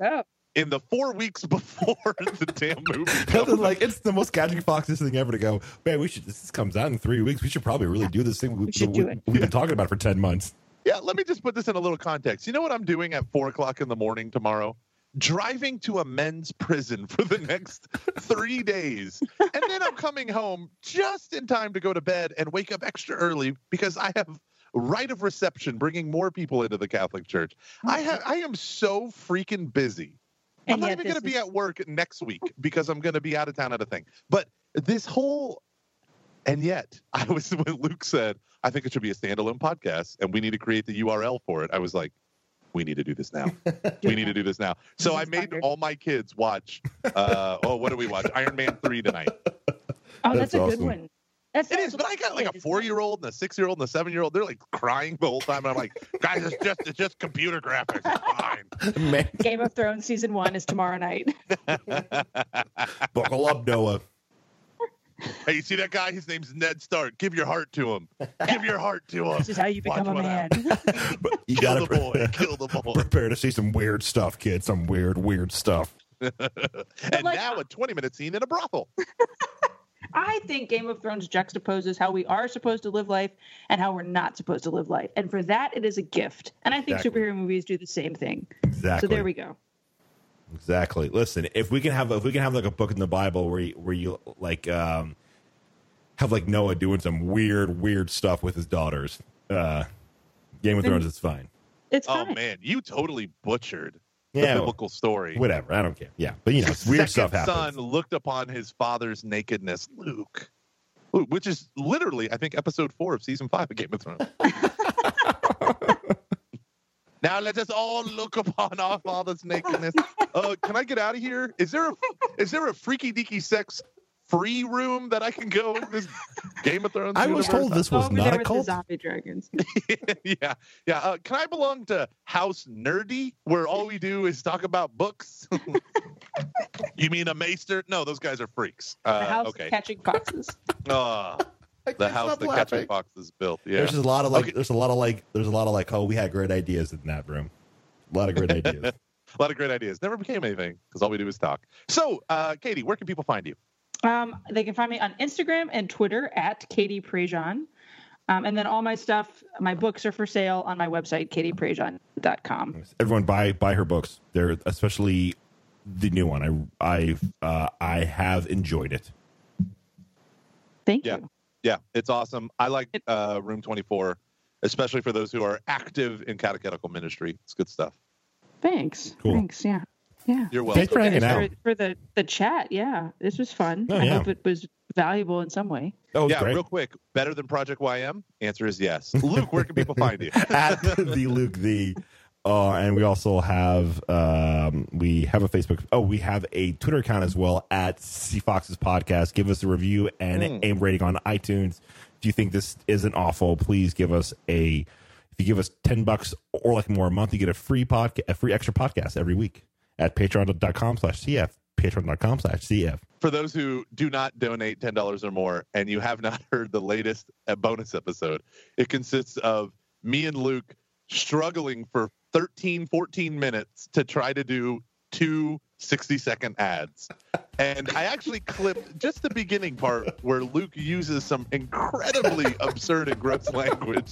In the four weeks before the damn movie. Comes. like it's the most catching foxes thing ever to go. Man, we should. This comes out in three weeks. We should probably really do this thing. We, should do it. We've been talking about it for ten months. Yeah, let me just put this in a little context. You know what I'm doing at four o'clock in the morning tomorrow? Driving to a men's prison for the next three days. And then I'm coming home just in time to go to bed and wake up extra early because I have rite of reception bringing more people into the Catholic Church. Hmm. I have I am so freaking busy. I'm not even going to be at work next week because I'm going to be out of town at a thing. But this whole, and yet I was when Luke said, I think it should be a standalone podcast and we need to create the URL for it. I was like, we need to do this now. we need to do this now. So This I made thunder. all my kids watch. Uh, oh, what do we watch? Iron Man three tonight. Oh, that's, That's a awesome. good one. That's It is, but I got like a isn't it? four year old and a six year old and a seven year old. They're like crying the whole time. And I'm like, guys, it's just it's just computer graphics. It's fine. Man, Game of Thrones season one is tomorrow night. buckle up, Noah. Hey, you see that guy? His name's Ned Stark. Give your heart to him. Give your heart to him. This is how you Watch become a man. But you Kill gotta the pre- boy. Kill the boy. prepare to see some weird stuff, kid. Some weird, weird stuff. and like- now a 20 minute scene in a brothel. I think Game of Thrones juxtaposes how we are supposed to live life and how we're not supposed to live life. And for that, it is a gift. And I think Exactly. superhero movies do the same thing. Exactly. So there we go. Exactly. Listen, if we can have if we can have like a book in the Bible where you, where you like um have like Noah doing some weird weird stuff with his daughters. Uh Game of Then- Thrones is fine. It's Oh fine. man, you totally butchered the Yeah, biblical story. whatever. I don't care. Yeah, but you know, weird stuff happens. son looked upon his father's nakedness, Luke, Luke, which is literally, I think, episode four of season five of Game of Thrones. now let us all look upon our father's nakedness. Uh, can I get out of here? Is there a is there a freaky deaky sex free room that I can go in this Game of Thrones? I was universe? told this was over not there a with the cult. zombie dragons. yeah, yeah. Uh, can I belong to House Nerdy, where all we do is talk about books? you mean a maester? No, those guys are freaks. The Uh, house okay. catching foxes. Ah, the house that catching foxes built. Yeah. There's just a lot of like. Okay. There's a lot of like. There's a lot of like. Oh, we had great ideas in that room. A lot of great ideas. a lot of great ideas. Never became anything because all we do is talk. So, uh, Katie, where can people find you? Um, they can find me on Instagram and Twitter at Katie Prejean. Um, and then all my stuff, my books are for sale on my website, katieprejean.com. Everyone buy buy her books. They're especially the new one. I I uh, I have enjoyed it. Thank Yeah. you. Yeah, it's awesome. I like uh, Room 24, especially for those who are active in catechetical ministry. It's good stuff. Thanks. Cool. Thanks. Yeah. Yeah. You're welcome. Thanks for hanging out. for, for the, the chat. Yeah. This was fun. Oh, I yeah. hope it was valuable in some way. Oh, yeah, great. real quick. Better than Project YM? Answer is yes. Luke, where can people find you? at the Luke the. Uh, and we also have um, we have a Facebook. Oh, we have a Twitter account as well at C Fox's podcast. Give us a review and Mm. a rating on iTunes. If you think this isn't awful, please give us a. If you give us ten bucks or like more a month, you get a free podcast, a free extra podcast every week at Patreon.com/cf. Patreon.com/cf. For those who do not donate $10 or more and you have not heard the latest uh, bonus episode, it consists of me and Luke struggling for 13, 14 minutes to try to do two 60 second ads. And I actually clipped just the beginning part where Luke uses some incredibly absurd and gross language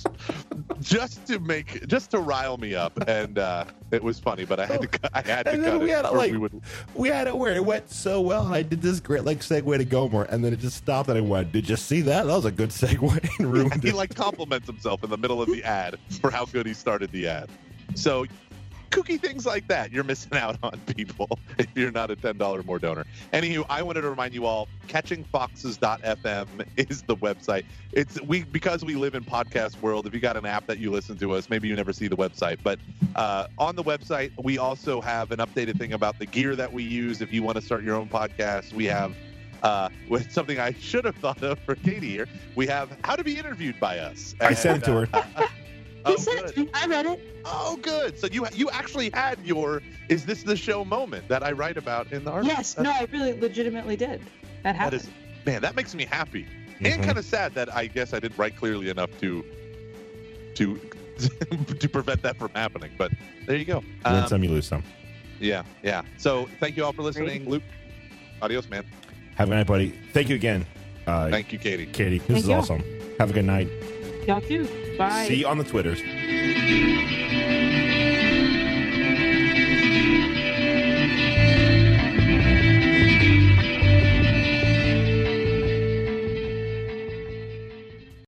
just to make, just to rile me up. And uh, it was funny, but I had to, cut- I had to And cut we it. had it like we would, we had it where it went so well. and I did this great like segue to Gomer, and then it just stopped. And I went, "Did you see that? That was a good segue." And ruined he it. like compliments himself in the middle of the ad for how good he started the ad. So kooky things like that you're missing out on people if you're not a $10 or more donor anywho i wanted to remind you all catchingfoxes.fm is the website it's we because we live in podcast world if you got an app that you listen to us maybe you never see the website but uh, on the website we also have an updated thing about the gear that we use if you want to start your own podcast we have uh, with something I should have thought of for Katie here. We have how to be interviewed by us. I sent it to her. uh, oh, He sent it good. to me. I read it. Oh, good. So you you actually had your "Is this the show?" moment that I write about in the article. Yes. No, I really legitimately did. That that happened. is man. That makes me happy Mhm. and kind of sad that I guess I didn't write clearly enough to to to prevent that from happening. But there you go. You win Um, some, you lose some. yeah, yeah. So thank you all for listening, Luke. Adios, man. Have a good night, buddy. Thank you again, uh, Thank you, Katie. Katie. This Thank is you. awesome. Have a good night. Y'all too. Bye. See you on the Twitters.